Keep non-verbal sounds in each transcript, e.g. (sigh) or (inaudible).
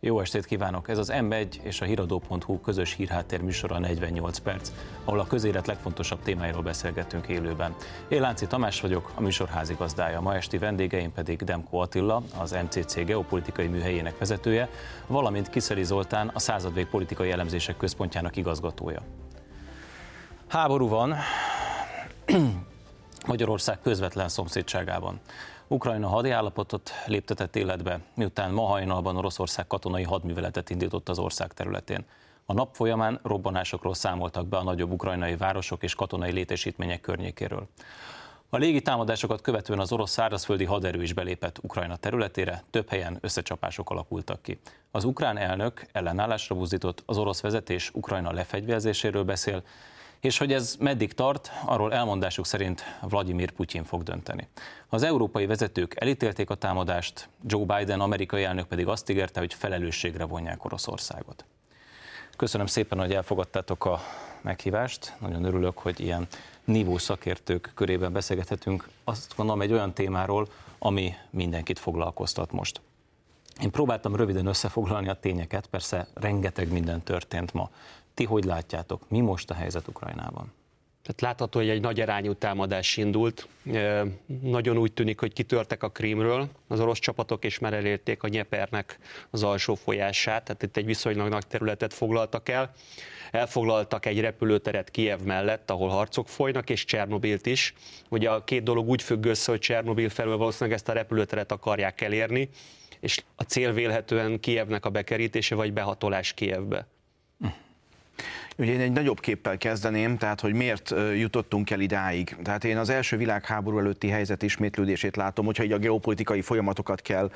Jó estét kívánok! Ez az M1 és a hiradó.hu közös hírháttér műsora 48 perc, ahol a közélet legfontosabb témáiról beszélgetünk élőben. Én Lánci Tamás vagyok, a műsor házigazdája. Ma esti vendégeim pedig Demko Attila, az MCC geopolitikai műhelyének vezetője, valamint Kiszeli Zoltán, a századvég politikai elemzések központjának igazgatója. Háború van (clears throat) Magyarország közvetlen szomszédságában. Ukrajna hadiállapotot léptetett életbe, miután ma hajnalban Oroszország katonai hadműveletet indított az ország területén. A nap folyamán robbanásokról számoltak be a nagyobb ukrajnai városok és katonai létesítmények környékéről. A légi támadásokat követően az orosz szárazföldi haderő is belépett Ukrajna területére, több helyen összecsapások alakultak ki. Az ukrán elnök ellenállásra buzdított, az orosz vezetés Ukrajna lefegyverzéséről beszél, és hogy ez meddig tart, arról elmondásuk szerint Vladimir Putyin fog dönteni. Az európai vezetők elítélték a támadást, Joe Biden amerikai elnök pedig azt ígérte, hogy felelősségre vonják Oroszországot. Köszönöm szépen, hogy elfogadtátok a meghívást. Nagyon örülök, hogy ilyen nívó szakértők körében beszélgethetünk. Azt gondolom egy olyan témáról, ami mindenkit foglalkoztat most. Én próbáltam röviden összefoglalni a tényeket, persze rengeteg minden történt ma. Ti hogy látjátok, mi most a helyzet Ukrajnában? Tehát látható, hogy egy nagy arányú támadás indult. Nagyon úgy tűnik, hogy kitörtek a Krímről az orosz csapatok, és már elérték a Nyepernek az alsó folyását, tehát itt egy viszonylag nagy területet foglaltak el. Elfoglaltak egy repülőteret Kiev mellett, ahol harcok folynak, és Csernobilt is. Ugye a két dolog úgy függ össze, hogy Csernobil felől valószínűleg ezt a repülőteret akarják elérni, és a cél vélhetően Kievnek a bekerítése vagy behatolás Kievbe. Ugye én egy nagyobb képpel kezdeném, tehát hogy miért jutottunk el idáig. Tehát én az első világháború előtti helyzet ismétlődését látom, hogyha így a geopolitikai folyamatokat kell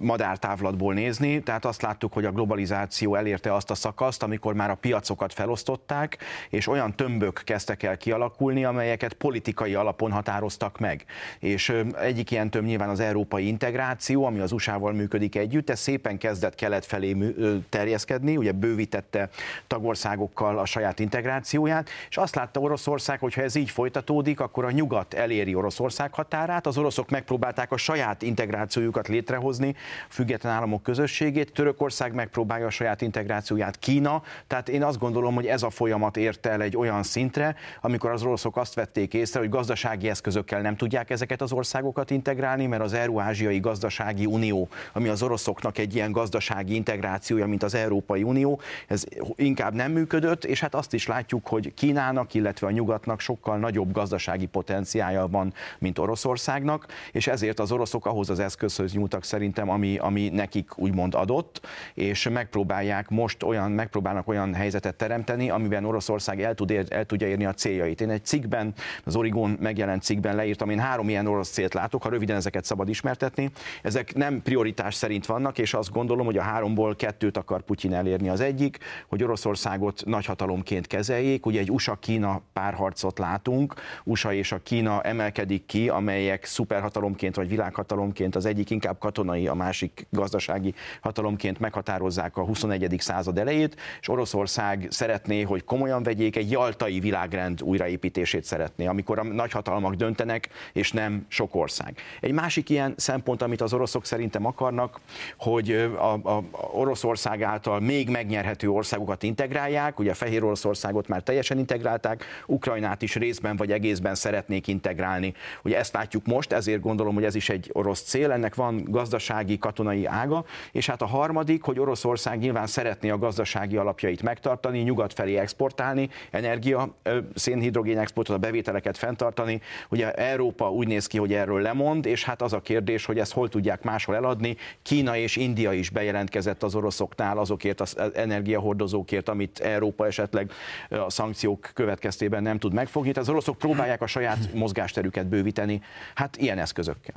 madártávlatból nézni, tehát azt láttuk, hogy a globalizáció elérte azt a szakaszt, amikor már a piacokat felosztották, és olyan tömbök kezdtek el kialakulni, amelyeket politikai alapon határoztak meg. És egyik ilyen tömb nyilván az európai integráció, ami az USA-val működik együtt, ez szépen kezdett kelet felé terjeszkedni, ugye bővítette tagországok országokkal a saját integrációját, és azt látta Oroszország, hogy ha ez így folytatódik, akkor a nyugat eléri Oroszország határát, az oroszok megpróbálták a saját integrációjukat létrehozni, független államok közösségét, Törökország megpróbálja a saját integrációját, Kína, tehát én azt gondolom, hogy ez a folyamat érte el egy olyan szintre, amikor az oroszok azt vették észre, hogy gazdasági eszközökkel nem tudják ezeket az országokat integrálni, mert az Eurázsiai Gazdasági Unió, ami az oroszoknak egy ilyen gazdasági integrációja, mint az Európai Unió, ez inkább nem működik, működött, és hát azt is látjuk, hogy Kínának, illetve a nyugatnak sokkal nagyobb gazdasági potenciája van, mint Oroszországnak, és ezért az oroszok ahhoz az eszközhöz nyúltak szerintem, ami, ami nekik úgymond adott, és megpróbálják most olyan, megpróbálnak olyan helyzetet teremteni, amiben Oroszország el, tud ér, el tudja érni a céljait. Én egy cikkben, az Origon megjelent cikkben leírtam, én három ilyen orosz célt látok, ha röviden ezeket szabad ismertetni. Ezek nem prioritás szerint vannak, és azt gondolom, hogy a háromból kettőt akar Putyin elérni. Az egyik, hogy Oroszországot nagyhatalomként kezeljék. Ugye egy USA-Kína párharcot látunk, USA és a Kína emelkedik ki, amelyek szuperhatalomként vagy világhatalomként az egyik inkább katonai, a másik gazdasági hatalomként meghatározzák a 21. század elejét, és Oroszország szeretné, hogy komolyan vegyék, egy jaltai világrend újraépítését szeretné, amikor a nagyhatalmak döntenek, és nem sok ország. Egy másik ilyen szempont, amit az oroszok szerintem akarnak, hogy a, a Oroszország által még megnyerhető országokat integrálják, ugye Fehér Oroszországot már teljesen integrálták, Ukrajnát is részben vagy egészben szeretnék integrálni. Ugye ezt látjuk most, ezért gondolom, hogy ez is egy orosz cél, ennek van gazdasági, katonai ága, és hát a harmadik, hogy Oroszország nyilván szeretné a gazdasági alapjait megtartani, nyugat felé exportálni, energia, szénhidrogén exportot, a bevételeket fenntartani. Ugye Európa úgy néz ki, hogy erről lemond, és hát az a kérdés, hogy ezt hol tudják máshol eladni. Kína és India is bejelentkezett az oroszoknál azokért az energiahordozókért, amit Európa Európa esetleg a szankciók következtében nem tud megfogni. Tehát az oroszok próbálják a saját mozgásterüket bővíteni, hát ilyen eszközökkel.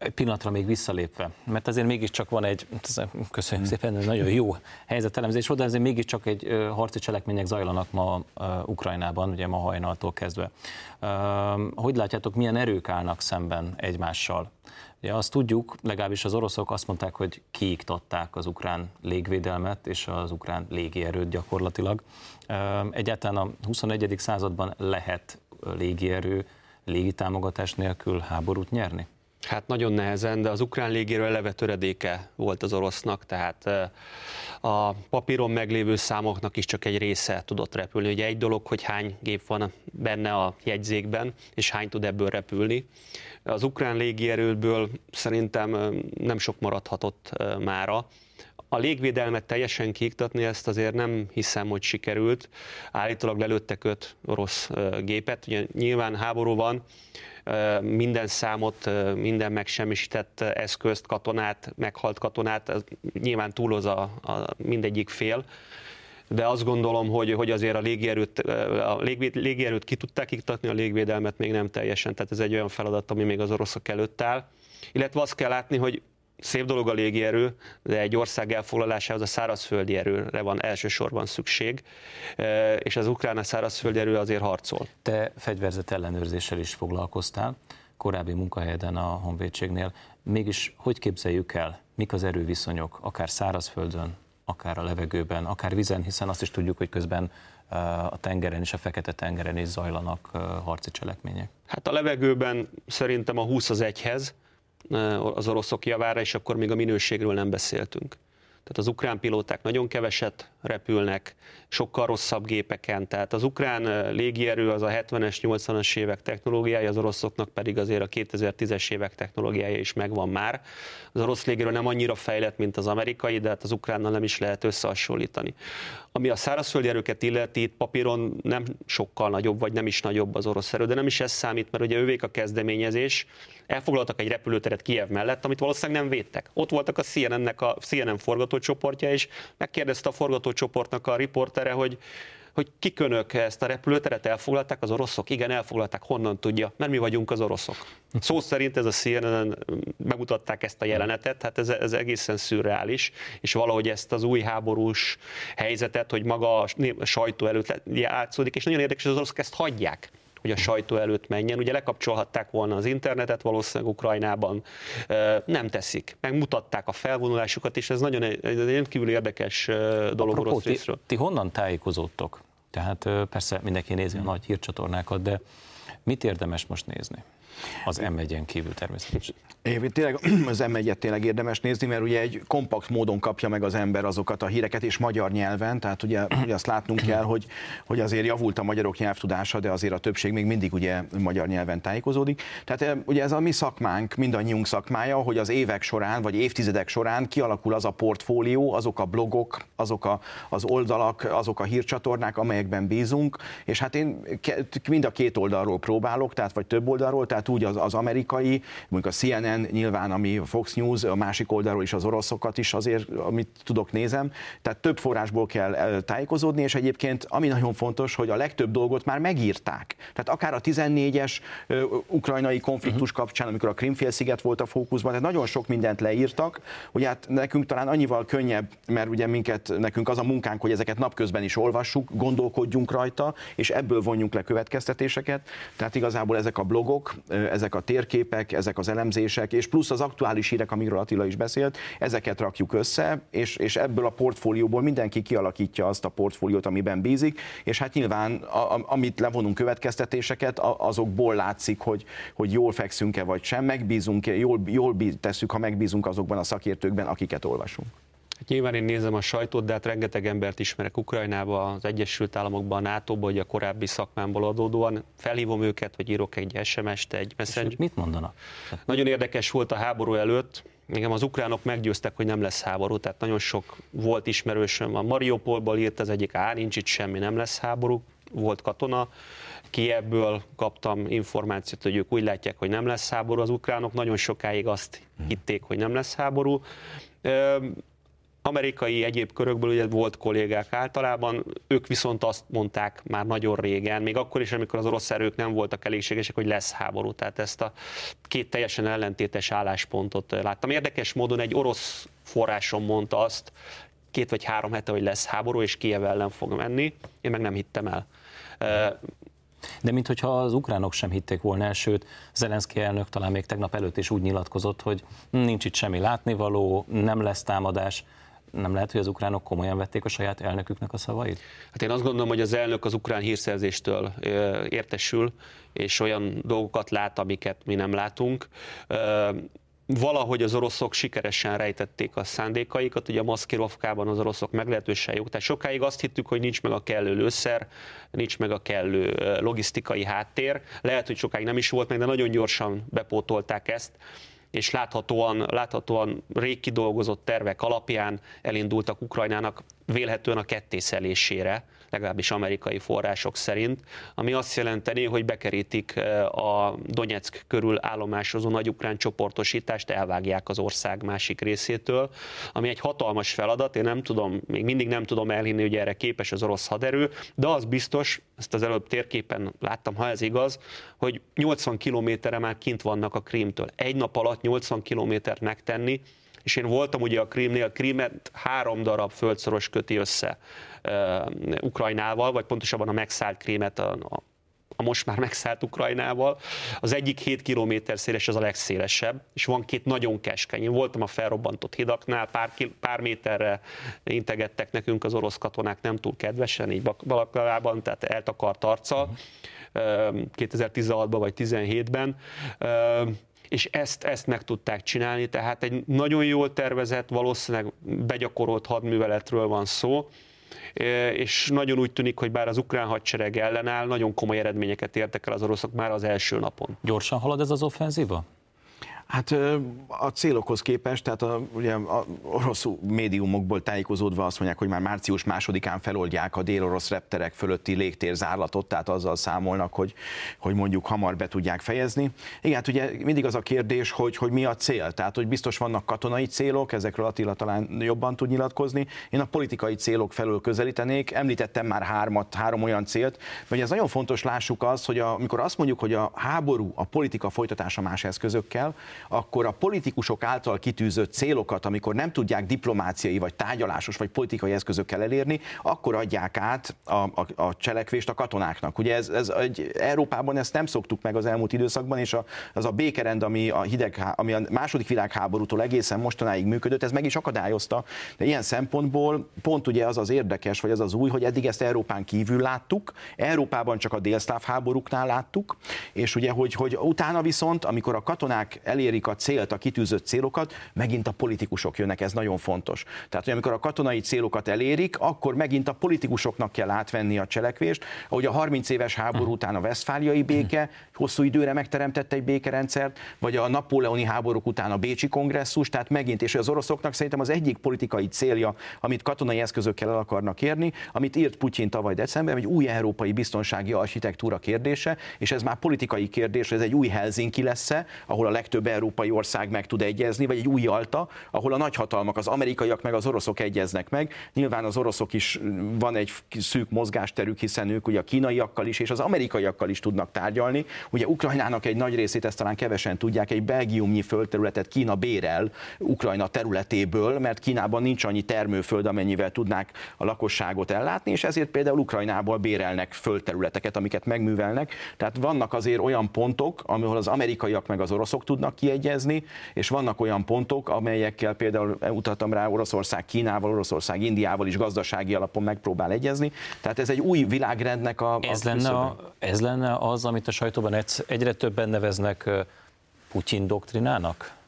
Egy pillanatra még visszalépve, mert azért mégiscsak van egy, köszönjük szépen, ez nagyon jó helyzetelemzés volt, de azért mégiscsak egy harci cselekmények zajlanak ma Ukrajnában, ugye ma hajnaltól kezdve. Hogy látjátok, milyen erők állnak szemben egymással? Ugye azt tudjuk, legalábbis az oroszok azt mondták, hogy kiiktatták az ukrán légvédelmet és az ukrán légierőt gyakorlatilag. Egyáltalán a 21. században lehet légierő légitámogatás nélkül háborút nyerni? Hát nagyon nehezen, de az ukrán légéről eleve töredéke volt az orosznak, tehát a papíron meglévő számoknak is csak egy része tudott repülni. Ugye egy dolog, hogy hány gép van benne a jegyzékben, és hány tud ebből repülni. Az ukrán légierőből szerintem nem sok maradhatott mára. A légvédelmet teljesen kiiktatni, ezt azért nem hiszem, hogy sikerült. Állítólag lelőttek öt orosz gépet. Ugye nyilván háború van, minden számot, minden megsemmisített eszközt, katonát, meghalt katonát, nyilván túloz a, a mindegyik fél, de azt gondolom, hogy, hogy azért a légierőt, a légierőt ki tudták iktatni, a légvédelmet még nem teljesen, tehát ez egy olyan feladat, ami még az oroszok előtt áll. Illetve azt kell látni, hogy szép dolog a légierő, de egy ország elfoglalásához a szárazföldi erőre van elsősorban szükség, e, és az ukrán a szárazföldi erő azért harcol. Te fegyverzet ellenőrzéssel is foglalkoztál, korábbi munkahelyeden a Honvédségnél. Mégis hogy képzeljük el, mik az erőviszonyok, akár szárazföldön, akár a levegőben, akár vízen, hiszen azt is tudjuk, hogy közben e, a tengeren és a Fekete-tengeren is zajlanak e, harci cselekmények. Hát a levegőben szerintem a 20 az egyhez, az oroszok javára, és akkor még a minőségről nem beszéltünk. Tehát az ukrán pilóták nagyon keveset repülnek, sokkal rosszabb gépeken, tehát az ukrán légierő az a 70-es, 80-as évek technológiája, az oroszoknak pedig azért a 2010-es évek technológiája is megvan már. Az orosz légierő nem annyira fejlett, mint az amerikai, de hát az ukránnal nem is lehet összehasonlítani. Ami a szárazföldi erőket illeti, itt papíron nem sokkal nagyobb, vagy nem is nagyobb az orosz erő, de nem is ez számít, mert ugye ővék a kezdeményezés, elfoglaltak egy repülőteret Kiev mellett, amit valószínűleg nem védtek. Ott voltak a CNN-nek a CNN forgatócsoportja, és megkérdezte a forgatócsoportnak a riportere, hogy hogy kikönök ezt a repülőteret elfoglalták az oroszok? Igen, elfoglalták. Honnan tudja? Mert mi vagyunk az oroszok. Szó szerint ez a CNN bemutatták ezt a jelenetet, hát ez, ez egészen szürreális, és valahogy ezt az új háborús helyzetet, hogy maga a sajtó előtt játszódik, és nagyon érdekes, hogy az oroszok ezt hagyják hogy a sajtó előtt menjen. Ugye lekapcsolhatták volna az internetet valószínűleg Ukrajnában, nem teszik. Megmutatták a felvonulásukat, és ez nagyon egy, egy rendkívül érdekes dolog Apropó, orosz részről. Ti, ti honnan tájékozódtok? Tehát persze mindenki nézi a nagy hírcsatornákat, de mit érdemes most nézni? Az M1-en kívül természetesen. Én tényleg az m tényleg érdemes nézni, mert ugye egy kompakt módon kapja meg az ember azokat a híreket, és magyar nyelven, tehát ugye, ugye azt látnunk kell, hogy, hogy azért javult a magyarok nyelvtudása, de azért a többség még mindig ugye magyar nyelven tájékozódik. Tehát eh, ugye ez a mi szakmánk, mindannyiunk szakmája, hogy az évek során, vagy évtizedek során kialakul az a portfólió, azok a blogok, azok a, az oldalak, azok a hírcsatornák, amelyekben bízunk, és hát én mind a két oldalról próbálok, tehát vagy több oldalról, tehát úgy az, az amerikai, mondjuk a CNN nyilván, ami a Fox News, a másik oldalról is az oroszokat is azért, amit tudok nézem, tehát több forrásból kell tájékozódni, és egyébként ami nagyon fontos, hogy a legtöbb dolgot már megírták. Tehát akár a 14-es ukrajnai konfliktus uh-huh. kapcsán, amikor a Krimfélsziget volt a fókuszban, tehát nagyon sok mindent leírtak, hogy hát nekünk talán annyival könnyebb, mert ugye minket, nekünk az a munkánk, hogy ezeket napközben is olvassuk, gondolkodjunk rajta, és ebből vonjunk le következtetéseket. Tehát igazából ezek a blogok, ezek a térképek, ezek az elemzések, és plusz az aktuális hírek, amiről Attila is beszélt, ezeket rakjuk össze, és, és ebből a portfólióból mindenki kialakítja azt a portfóliót, amiben bízik, és hát nyilván, a, a, amit levonunk következtetéseket, azokból látszik, hogy, hogy jól fekszünk-e vagy sem, megbízunk-e, jól, jól tesszük, ha megbízunk azokban a szakértőkben, akiket olvasunk. Hát nyilván én nézem a sajtót, de hát rengeteg embert ismerek Ukrajnába, az Egyesült Államokban, a NATO-ba, hogy a korábbi szakmámból adódóan felhívom őket, vagy írok egy SMS-t, egy messenger. mit mondanak? Nagyon érdekes volt a háború előtt, Engem az ukránok meggyőztek, hogy nem lesz háború, tehát nagyon sok volt ismerősöm. A Mariupolból írt az egyik, á, nincs itt semmi, nem lesz háború, volt katona. Kievből kaptam információt, hogy ők úgy látják, hogy nem lesz háború. Az ukránok nagyon sokáig azt hitték, hogy nem lesz háború amerikai egyéb körökből ugye volt kollégák általában, ők viszont azt mondták már nagyon régen, még akkor is, amikor az orosz erők nem voltak elégségesek, hogy lesz háború. Tehát ezt a két teljesen ellentétes álláspontot láttam. Érdekes módon egy orosz forrásom mondta azt, két vagy három hete, hogy lesz háború, és Kiev ellen fog menni. Én meg nem hittem el. De mintha az ukránok sem hitték volna el, sőt, Zelenszky elnök talán még tegnap előtt is úgy nyilatkozott, hogy nincs itt semmi látnivaló, nem lesz támadás nem lehet, hogy az ukránok komolyan vették a saját elnöküknek a szavait? Hát én azt gondolom, hogy az elnök az ukrán hírszerzéstől értesül, és olyan dolgokat lát, amiket mi nem látunk. Valahogy az oroszok sikeresen rejtették a szándékaikat, ugye a maszkirovkában az oroszok meglehetősen jók, tehát sokáig azt hittük, hogy nincs meg a kellő lőszer, nincs meg a kellő logisztikai háttér, lehet, hogy sokáig nem is volt meg, de nagyon gyorsan bepótolták ezt, és láthatóan, láthatóan rég kidolgozott tervek alapján elindultak Ukrajnának vélhetően a kettészelésére, legalábbis amerikai források szerint, ami azt jelenteni, hogy bekerítik a Donetsk körül állomásozó nagy ukrán csoportosítást, elvágják az ország másik részétől, ami egy hatalmas feladat, én nem tudom, még mindig nem tudom elhinni, hogy erre képes az orosz haderő, de az biztos, ezt az előbb térképen láttam, ha ez igaz, hogy 80 kilométerre már kint vannak a Krímtől. Egy nap alatt 80 kilométert megtenni, és én voltam ugye a Krímnél, Krímet három darab földszoros köti össze uh, Ukrajnával, vagy pontosabban a megszállt Krímet a, a a most már megszállt Ukrajnával. Az egyik 7 km széles, az a legszélesebb, és van két nagyon keskeny. Én voltam a felrobbantott hidaknál, pár, pár méterre integettek nekünk az orosz katonák, nem túl kedvesen, így balaklavában, tehát eltakart arca, 2016-ban vagy 17-ben és ezt, ezt meg tudták csinálni, tehát egy nagyon jól tervezett, valószínűleg begyakorolt hadműveletről van szó, és nagyon úgy tűnik, hogy bár az ukrán hadsereg ellenáll, nagyon komoly eredményeket értek el az oroszok már az első napon. Gyorsan halad ez az offenzíva? Hát a célokhoz képest, tehát a, ugye a orosz médiumokból tájékozódva azt mondják, hogy már március másodikán feloldják a dél-orosz repterek fölötti légtérzárlatot, tehát azzal számolnak, hogy, hogy mondjuk hamar be tudják fejezni. Igen, hát ugye mindig az a kérdés, hogy, hogy mi a cél, tehát hogy biztos vannak katonai célok, ezekről Attila talán jobban tud nyilatkozni. Én a politikai célok felől közelítenék, említettem már hármat, három olyan célt, hogy ez nagyon fontos lássuk az, hogy a, amikor azt mondjuk, hogy a háború, a politika folytatása más eszközökkel, akkor a politikusok által kitűzött célokat, amikor nem tudják diplomáciai, vagy tárgyalásos, vagy politikai eszközökkel elérni, akkor adják át a, a, a cselekvést a katonáknak. Ugye ez, ez egy, Európában ezt nem szoktuk meg az elmúlt időszakban, és a, az a békerend, ami a, hideg, ami a második világháborútól egészen mostanáig működött, ez meg is akadályozta. De ilyen szempontból pont ugye az az érdekes, vagy az az új, hogy eddig ezt Európán kívül láttuk, Európában csak a délszláv háborúknál láttuk, és ugye, hogy, hogy utána viszont, amikor a katonák elér elérik a célt, a kitűzött célokat, megint a politikusok jönnek, ez nagyon fontos. Tehát, hogy amikor a katonai célokat elérik, akkor megint a politikusoknak kell átvenni a cselekvést, ahogy a 30 éves háború után a Westfáliai béke hosszú időre megteremtette egy békerendszert, vagy a napóleoni háborúk után a Bécsi kongresszus, tehát megint, és az oroszoknak szerintem az egyik politikai célja, amit katonai eszközökkel el akarnak érni, amit írt Putyin tavaly decemberben, egy új európai biztonsági architektúra kérdése, és ez már politikai kérdés, ez egy új Helsinki lesz ahol a legtöbb európai ország meg tud egyezni, vagy egy új Alta, ahol a nagyhatalmak, az amerikaiak meg az oroszok egyeznek meg. Nyilván az oroszok is van egy szűk mozgásterük, hiszen ők ugye a kínaiakkal is és az amerikaiakkal is tudnak tárgyalni. Ugye Ukrajnának egy nagy részét, ezt talán kevesen tudják, egy belgiumnyi földterületet Kína bérel Ukrajna területéből, mert Kínában nincs annyi termőföld, amennyivel tudnák a lakosságot ellátni, és ezért például Ukrajnából bérelnek földterületeket, amiket megművelnek. Tehát vannak azért olyan pontok, ahol az amerikaiak meg az oroszok tudnak ki kiegyezni, és vannak olyan pontok, amelyekkel például utaltam rá Oroszország Kínával, Oroszország Indiával is gazdasági alapon megpróbál egyezni. Tehát ez egy új világrendnek a... Ez, a lenne, a, ez lenne az, amit a sajtóban egyre többen neveznek Putyin doktrinának?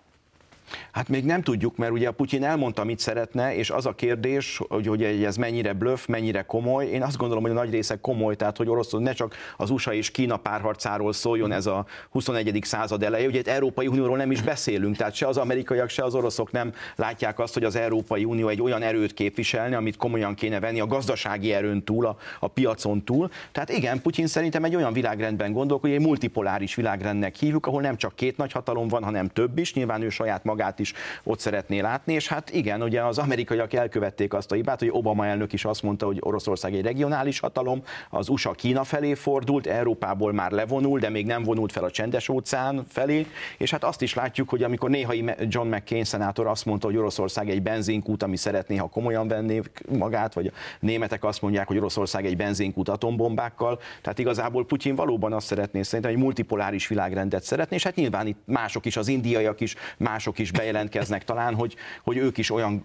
Hát még nem tudjuk, mert ugye a Putyin elmondta, mit szeretne, és az a kérdés, hogy, hogy ez mennyire bluff, mennyire komoly. Én azt gondolom, hogy a nagy része komoly, tehát hogy orosz ne csak az USA és Kína párharcáról szóljon ez a 21. század eleje. Ugye egy Európai Unióról nem is beszélünk, tehát se az amerikaiak, se az oroszok nem látják azt, hogy az Európai Unió egy olyan erőt képviselni, amit komolyan kéne venni a gazdasági erőn túl, a, a piacon túl. Tehát igen, Putyin szerintem egy olyan világrendben gondolkodik, hogy egy multipoláris világrendnek hívjuk, ahol nem csak két nagy hatalom van, hanem több is. Nyilván ő saját magát is ott szeretné látni, és hát igen, ugye az amerikaiak elkövették azt a hibát, hogy Obama elnök is azt mondta, hogy Oroszország egy regionális hatalom, az USA Kína felé fordult, Európából már levonul, de még nem vonult fel a csendes óceán felé, és hát azt is látjuk, hogy amikor néhai John McCain szenátor azt mondta, hogy Oroszország egy benzinkút, ami szeretné, ha komolyan venné magát, vagy a németek azt mondják, hogy Oroszország egy benzinkút atombombákkal, tehát igazából Putyin valóban azt szeretné, szerintem egy multipoláris világrendet szeretné, és hát nyilván itt mások is, az indiaiak is, mások is bejelentkeznek talán, hogy, hogy ők is olyan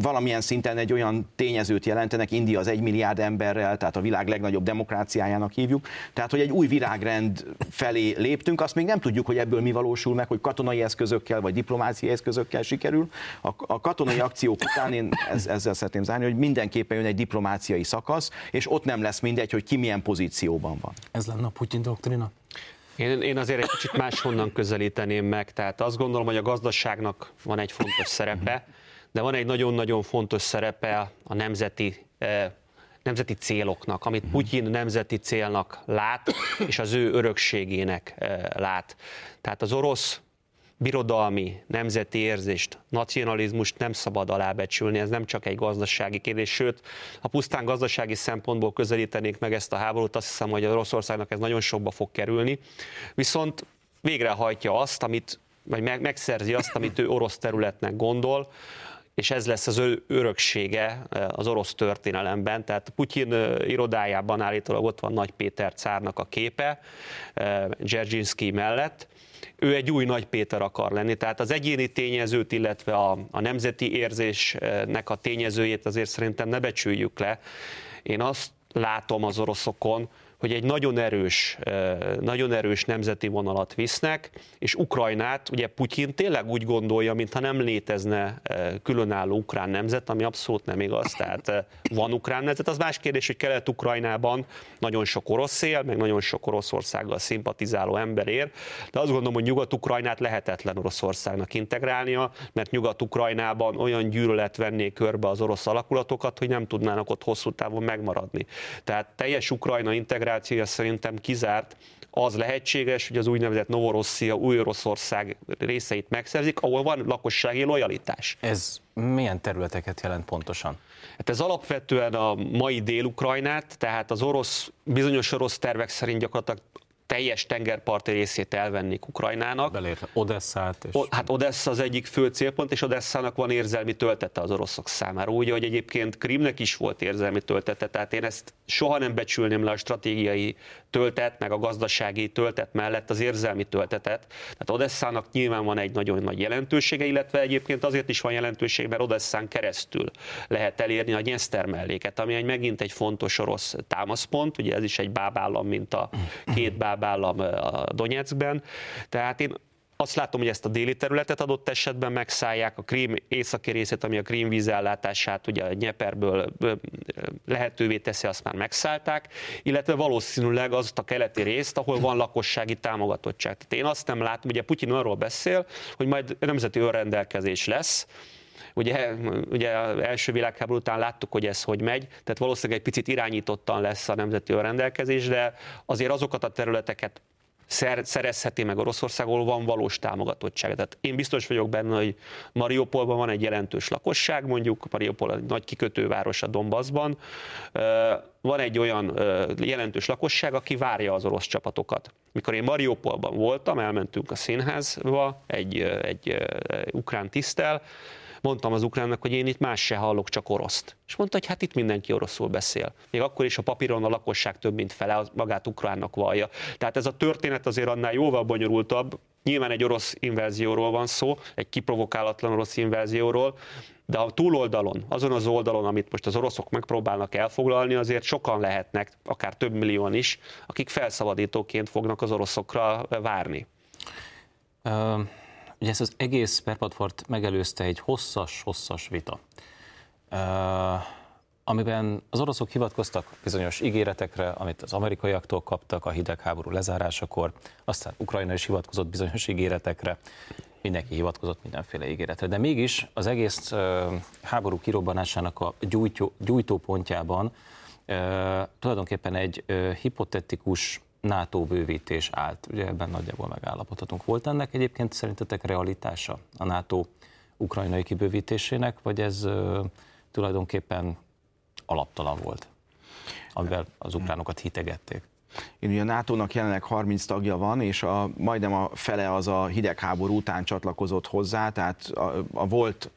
valamilyen szinten egy olyan tényezőt jelentenek, India az egy milliárd emberrel, tehát a világ legnagyobb demokráciájának hívjuk, tehát hogy egy új virágrend felé léptünk, azt még nem tudjuk, hogy ebből mi valósul meg, hogy katonai eszközökkel vagy diplomáciai eszközökkel sikerül. A, a katonai akciók után én ezzel szeretném zárni, hogy mindenképpen jön egy diplomáciai szakasz, és ott nem lesz mindegy, hogy ki milyen pozícióban van. Ez lenne a Putyin doktrina? Én, én azért egy kicsit máshonnan közelíteném meg, tehát azt gondolom, hogy a gazdaságnak van egy fontos szerepe, de van egy nagyon-nagyon fontos szerepe a nemzeti eh, nemzeti céloknak, amit Putyin nemzeti célnak lát, és az ő örökségének eh, lát. Tehát az orosz birodalmi, nemzeti érzést, nacionalizmust nem szabad alábecsülni, ez nem csak egy gazdasági kérdés, sőt, ha pusztán gazdasági szempontból közelítenék meg ezt a háborút, azt hiszem, hogy a Oroszországnak ez nagyon sokba fog kerülni, viszont végrehajtja azt, amit, vagy megszerzi azt, amit ő orosz területnek gondol, és ez lesz az ő öröksége eh, az orosz történelemben. Tehát Putyin eh, irodájában állítólag ott van Nagy Péter cárnak a képe, eh, Dzerzsinszki mellett, ő egy új Nagy Péter akar lenni. Tehát az egyéni tényezőt, illetve a, a nemzeti érzésnek a tényezőjét azért szerintem ne becsüljük le. Én azt látom az oroszokon, hogy egy nagyon erős, nagyon erős nemzeti vonalat visznek, és Ukrajnát, ugye Putyin tényleg úgy gondolja, mintha nem létezne különálló ukrán nemzet, ami abszolút nem igaz, tehát van ukrán nemzet. Az más kérdés, hogy Kelet-Ukrajnában nagyon sok orosz él, meg nagyon sok Oroszországgal szimpatizáló ember ér, de azt gondolom, hogy Nyugat-Ukrajnát lehetetlen Oroszországnak integrálnia, mert Nyugat-Ukrajnában olyan gyűlölet venné körbe az orosz alakulatokat, hogy nem tudnának ott hosszú távon megmaradni. Tehát teljes Ukrajna integráció integrációja szerintem kizárt, az lehetséges, hogy az úgynevezett Novorosszia, új Oroszország részeit megszerzik, ahol van lakossági lojalitás. Ez milyen területeket jelent pontosan? Hát ez alapvetően a mai Dél-Ukrajnát, tehát az orosz, bizonyos orosz tervek szerint gyakorlatilag teljes tengerparti részét elvennék Ukrajnának. Belérte Odesszát. És... O, hát Odessa az egyik fő célpont, és Odesszának van érzelmi töltete az oroszok számára. Úgy, hogy egyébként Krimnek is volt érzelmi töltete, tehát én ezt soha nem becsülném le a stratégiai töltet, meg a gazdasági töltet mellett az érzelmi töltetet. Tehát Odesszának nyilván van egy nagyon nagy jelentősége, illetve egyébként azért is van jelentőség, mert Odesszán keresztül lehet elérni a Nyeszter melléket, ami egy megint egy fontos orosz támaszpont, ugye ez is egy bábállam, mint a két bábállam a Donetskben. Tehát én azt látom, hogy ezt a déli területet adott esetben megszállják, a Krím északi részét, ami a Krím vízellátását ugye a Nyeperből lehetővé teszi, azt már megszállták, illetve valószínűleg azt a keleti részt, ahol van lakossági támogatottság. Tehát én azt nem látom, ugye Putyin arról beszél, hogy majd nemzeti önrendelkezés lesz, Ugye, ugye első világháború után láttuk, hogy ez hogy megy, tehát valószínűleg egy picit irányítottan lesz a nemzeti önrendelkezés, de azért azokat a területeket szerezheti meg Oroszország, ahol van valós támogatottság. Tehát én biztos vagyok benne, hogy Mariupolban van egy jelentős lakosság, mondjuk Mariupol egy nagy kikötőváros a Donbassban, van egy olyan jelentős lakosság, aki várja az orosz csapatokat. Mikor én Mariupolban voltam, elmentünk a színházba egy, egy ukrán tisztel, mondtam az ukránnak, hogy én itt más se hallok, csak oroszt. És mondta, hogy hát itt mindenki oroszul beszél. Még akkor is a papíron a lakosság több mint fele magát ukránnak vallja. Tehát ez a történet azért annál jóval bonyolultabb. Nyilván egy orosz invázióról van szó, egy kiprovokálatlan orosz invázióról, de a túloldalon, azon az oldalon, amit most az oroszok megpróbálnak elfoglalni, azért sokan lehetnek, akár több millióan is, akik felszabadítóként fognak az oroszokra várni. Um Ugye ezt az egész perpadfort megelőzte egy hosszas-hosszas vita, amiben az oroszok hivatkoztak bizonyos ígéretekre, amit az amerikaiaktól kaptak a hidegháború lezárásakor, aztán Ukrajna is hivatkozott bizonyos ígéretekre, mindenki hivatkozott mindenféle ígéretre. De mégis az egész háború kirobbanásának a gyújtó, gyújtópontjában tulajdonképpen egy hipotetikus NATO bővítés állt. Ugye ebben nagyjából megállapodhatunk. Volt ennek egyébként szerintetek realitása a NATO ukrajnai kibővítésének, vagy ez ö, tulajdonképpen alaptalan volt, amivel az ukránokat hitegették? Én ugye a NATO-nak jelenleg 30 tagja van, és a, majdnem a fele az a hidegháború után csatlakozott hozzá, tehát a, a volt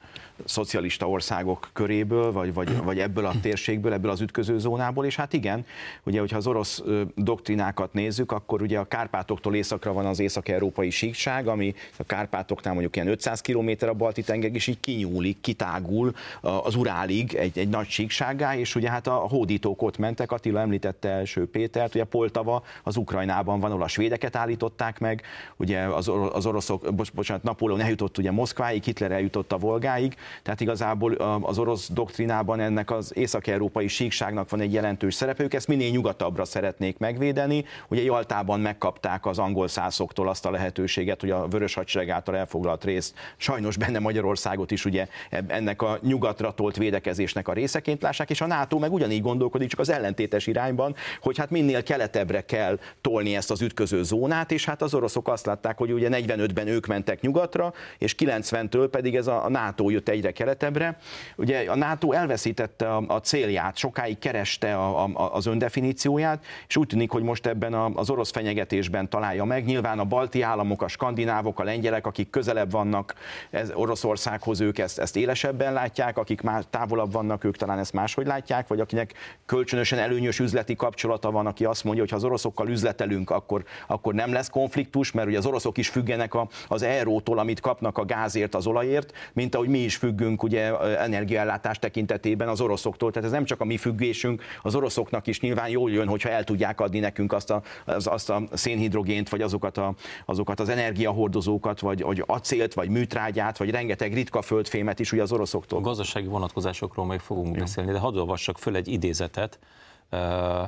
szocialista országok köréből, vagy, vagy, vagy ebből a térségből, ebből az ütköző zónából, és hát igen, ugye, hogyha az orosz doktrinákat nézzük, akkor ugye a Kárpátoktól északra van az észak-európai síkság, ami a Kárpátoknál mondjuk ilyen 500 km a balti tenger, és így kinyúlik, kitágul az Urálig egy, egy nagy síkságá, és ugye hát a hódítók ott mentek, Attila említette első Pétert, ugye Poltava az Ukrajnában van, ahol a svédeket állították meg, ugye az, az oroszok, bocsánat, Napóleon eljutott ugye Moszkváig, Hitler eljutott a Volgáig, tehát igazából az orosz doktrinában ennek az észak-európai síkságnak van egy jelentős szerepe, ők ezt minél nyugatabbra szeretnék megvédeni. Ugye Jaltában megkapták az angol szászoktól azt a lehetőséget, hogy a vörös hadsereg által elfoglalt részt, sajnos benne Magyarországot is ugye ennek a nyugatra tolt védekezésnek a részeként lássák, és a NATO meg ugyanígy gondolkodik, csak az ellentétes irányban, hogy hát minél keletebbre kell tolni ezt az ütköző zónát, és hát az oroszok azt látták, hogy ugye 45-ben ők mentek nyugatra, és 90-től pedig ez a NATO jött egyre keletebbre. Ugye a NATO elveszítette a, a célját, sokáig kereste a, a, az öndefinícióját, és úgy tűnik, hogy most ebben a, az orosz fenyegetésben találja meg. Nyilván a balti államok, a skandinávok, a lengyelek, akik közelebb vannak ez Oroszországhoz, ők ezt, ezt élesebben látják, akik már távolabb vannak, ők talán ezt máshogy látják, vagy akinek kölcsönösen előnyös üzleti kapcsolata van, aki azt mondja, hogy ha az oroszokkal üzletelünk, akkor, akkor nem lesz konfliktus, mert ugye az oroszok is függenek a, az eurótól, amit kapnak a gázért, az olajért, mint ahogy mi is függünk ugye energiaellátás tekintetében az oroszoktól. Tehát ez nem csak a mi függésünk, az oroszoknak is nyilván jól jön, hogyha el tudják adni nekünk azt a, az, azt a szénhidrogént, vagy azokat, a, azokat az energiahordozókat, vagy, vagy acélt, vagy műtrágyát, vagy rengeteg ritka földfémet is ugye az oroszoktól. A gazdasági vonatkozásokról még fogunk Jó. beszélni, de hadd olvassak föl egy idézetet,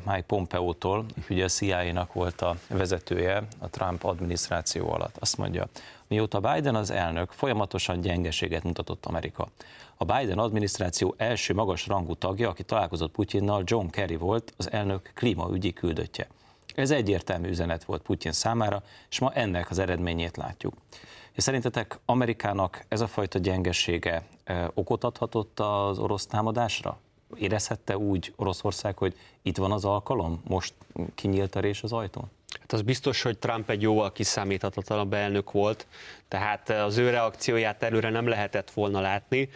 Mike Pompeo-tól, ugye a CIA-nak volt a vezetője a Trump adminisztráció alatt. Azt mondja, Mióta Biden az elnök, folyamatosan gyengeséget mutatott Amerika. A Biden adminisztráció első magas rangú tagja, aki találkozott Putyinnal, John Kerry volt, az elnök klímaügyi küldöttje. Ez egyértelmű üzenet volt Putyin számára, és ma ennek az eredményét látjuk. És szerintetek Amerikának ez a fajta gyengesége okot adhatott az orosz támadásra? Érezhette úgy Oroszország, hogy itt van az alkalom, most kinyílt a rés az ajtón? Hát az biztos, hogy Trump egy jóval kiszámíthatatlanabb elnök volt, tehát az ő reakcióját előre nem lehetett volna látni.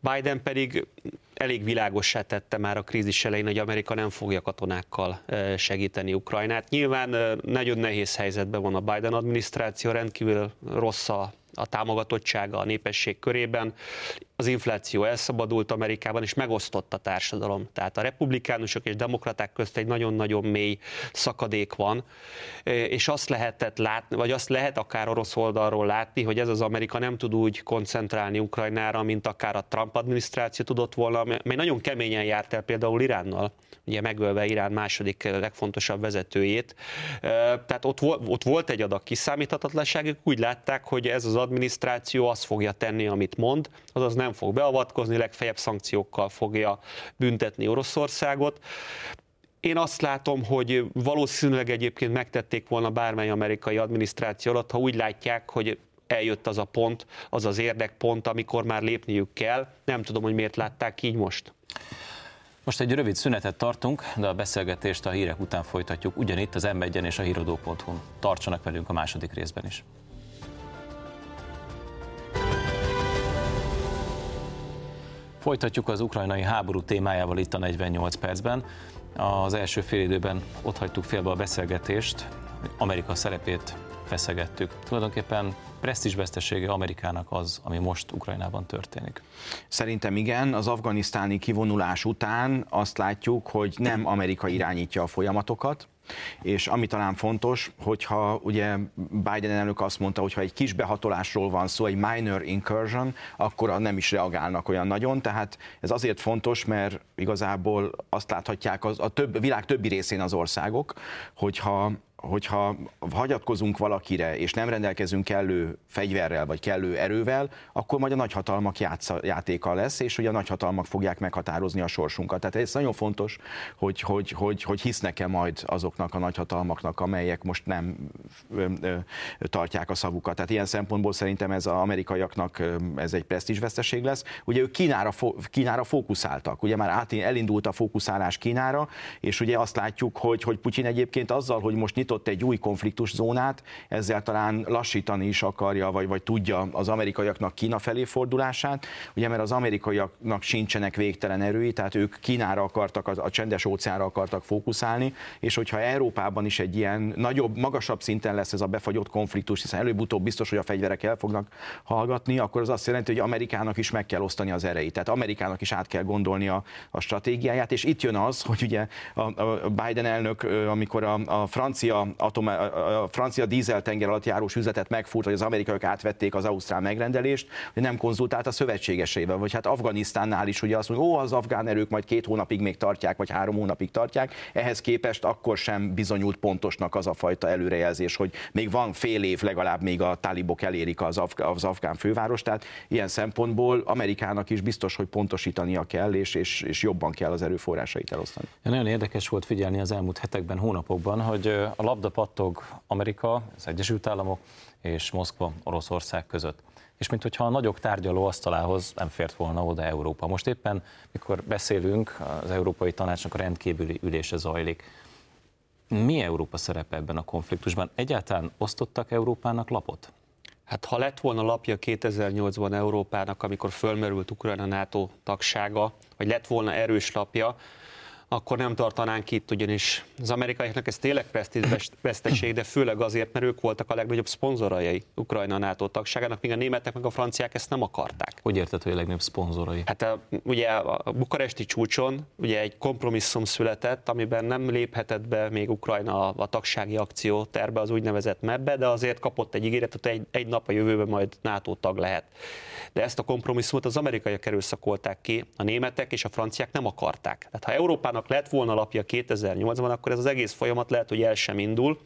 Biden pedig elég világossá tette már a krízis elején, hogy Amerika nem fogja katonákkal segíteni Ukrajnát. Nyilván nagyon nehéz helyzetben van a Biden adminisztráció, rendkívül rossz a a támogatottsága a népesség körében. Az infláció elszabadult Amerikában, és megosztott a társadalom. Tehát a republikánusok és demokraták közt egy nagyon-nagyon mély szakadék van, és azt lehetett látni, vagy azt lehet akár orosz oldalról látni, hogy ez az Amerika nem tud úgy koncentrálni Ukrajnára, mint akár a Trump adminisztráció tudott volna, mely nagyon keményen járt el például Iránnal, ugye megölve Irán második legfontosabb vezetőjét. Tehát ott, ott volt egy adag kiszámíthatatlanság, úgy látták, hogy ez az adminisztráció azt fogja tenni, amit mond, azaz nem fog beavatkozni, legfeljebb szankciókkal fogja büntetni Oroszországot. Én azt látom, hogy valószínűleg egyébként megtették volna bármely amerikai adminisztráció alatt, ha úgy látják, hogy eljött az a pont, az az érdekpont, amikor már lépniük kell. Nem tudom, hogy miért látták így most. Most egy rövid szünetet tartunk, de a beszélgetést a hírek után folytatjuk ugyanitt az m és a hírodó.hu-n. Tartsanak velünk a második részben is. Folytatjuk az ukrajnai háború témájával itt a 48 percben. Az első fél időben ott hagytuk félbe a beszélgetést, Amerika szerepét feszegettük. Tulajdonképpen presztízsvesztesége Amerikának az, ami most Ukrajnában történik? Szerintem igen. Az afganisztáni kivonulás után azt látjuk, hogy nem Amerika irányítja a folyamatokat, és ami talán fontos, hogyha ugye Biden elnök azt mondta, hogy egy kis behatolásról van szó, egy minor incursion, akkor nem is reagálnak olyan nagyon, tehát ez azért fontos, mert igazából azt láthatják az, a több, világ többi részén az országok, hogyha hogyha hagyatkozunk valakire, és nem rendelkezünk kellő fegyverrel, vagy kellő erővel, akkor majd a nagyhatalmak játsza, játéka lesz, és ugye a nagyhatalmak fogják meghatározni a sorsunkat. Tehát ez nagyon fontos, hogy, hogy, hogy, hogy hisznek-e majd azoknak a nagyhatalmaknak, amelyek most nem ö, ö, tartják a szavukat. Tehát ilyen szempontból szerintem ez az amerikaiaknak ez egy presztízsveszteség lesz. Ugye ők Kínára, Kínára fókuszáltak, ugye már át, elindult a fókuszálás Kínára, és ugye azt látjuk, hogy, hogy Putyin egyébként azzal, hogy most nyitott egy új konfliktuszónát, ezzel talán lassítani is akarja, vagy, vagy tudja az amerikaiaknak Kína felé fordulását, ugye mert az amerikaiaknak sincsenek végtelen erői, tehát ők Kínára akartak, a csendes óceánra akartak fókuszálni, és hogyha Európában is egy ilyen nagyobb, magasabb szinten lesz ez a befagyott konfliktus, hiszen előbb-utóbb biztos, hogy a fegyverek el fognak hallgatni, akkor az azt jelenti, hogy Amerikának is meg kell osztani az erejét. Tehát Amerikának is át kell gondolni a, a stratégiáját, és itt jön az, hogy ugye a, a Biden elnök, amikor a, a francia atom, a francia dízel tenger alatt járós üzletet megfúrt, hogy az amerikaiak átvették az ausztrál megrendelést, hogy nem konzultált a szövetségeseivel, vagy hát Afganisztánnál is ugye azt mondja, ó, az afgán erők majd két hónapig még tartják, vagy három hónapig tartják, ehhez képest akkor sem bizonyult pontosnak az a fajta előrejelzés, hogy még van fél év legalább, még a talibok elérik az, af- az afgán főváros, tehát ilyen szempontból Amerikának is biztos, hogy pontosítania kell, és, és, és jobban kell az erőforrásait elosztani. Nagyon érdekes volt figyelni az elmúlt hetekben, hónapokban, hogy a labda pattog Amerika, az Egyesült Államok és Moszkva, Oroszország között. És mintha a nagyok tárgyaló asztalához nem fért volna oda Európa. Most éppen, mikor beszélünk, az Európai Tanácsnak a rendkívüli ülése zajlik. Mi Európa szerepe ebben a konfliktusban? Egyáltalán osztottak Európának lapot? Hát ha lett volna lapja 2008-ban Európának, amikor fölmerült Ukrajna NATO tagsága, vagy lett volna erős lapja, akkor nem tartanánk itt, ugyanis az amerikaiaknak ez tényleg veszteség, de főleg azért, mert ők voltak a legnagyobb szponzorai Ukrajna NATO tagságának, míg a németek meg a franciák ezt nem akarták. Hogy érted, hogy a legnagyobb szponzorai? Hát a, ugye a bukaresti csúcson ugye egy kompromisszum született, amiben nem léphetett be még Ukrajna a, tagsági akció terbe, az úgynevezett mebbe, de azért kapott egy ígéretet, hogy egy, egy nap a jövőben majd NATO tag lehet. De ezt a kompromisszumot az amerikaiak erőszakolták ki, a németek és a franciák nem akarták. Tehát ha Európán Európának lett volna lapja 2008-ban, akkor ez az egész folyamat lehet, hogy el sem indul.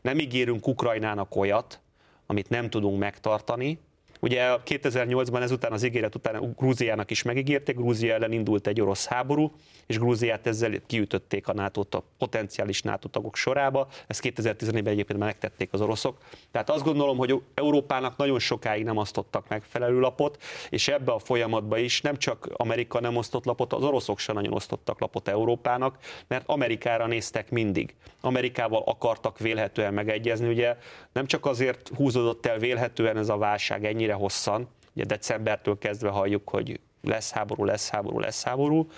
Nem ígérünk Ukrajnának olyat, amit nem tudunk megtartani, Ugye 2008-ban ezután az ígéret után Grúziának is megígérték, Grúzia ellen indult egy orosz háború, és Grúziát ezzel kiütötték a NATO a potenciális NATO tagok sorába. Ezt 2014-ben egyébként megtették az oroszok. Tehát azt gondolom, hogy Európának nagyon sokáig nem osztottak megfelelő lapot, és ebbe a folyamatba is nem csak Amerika nem osztott lapot, az oroszok sem nagyon osztottak lapot Európának, mert Amerikára néztek mindig. Amerikával akartak vélhetően megegyezni, ugye nem csak azért húzódott el vélhetően ez a válság ennyire hosszan, ugye decembertől kezdve halljuk, hogy lesz háború, lesz háború, lesz háború,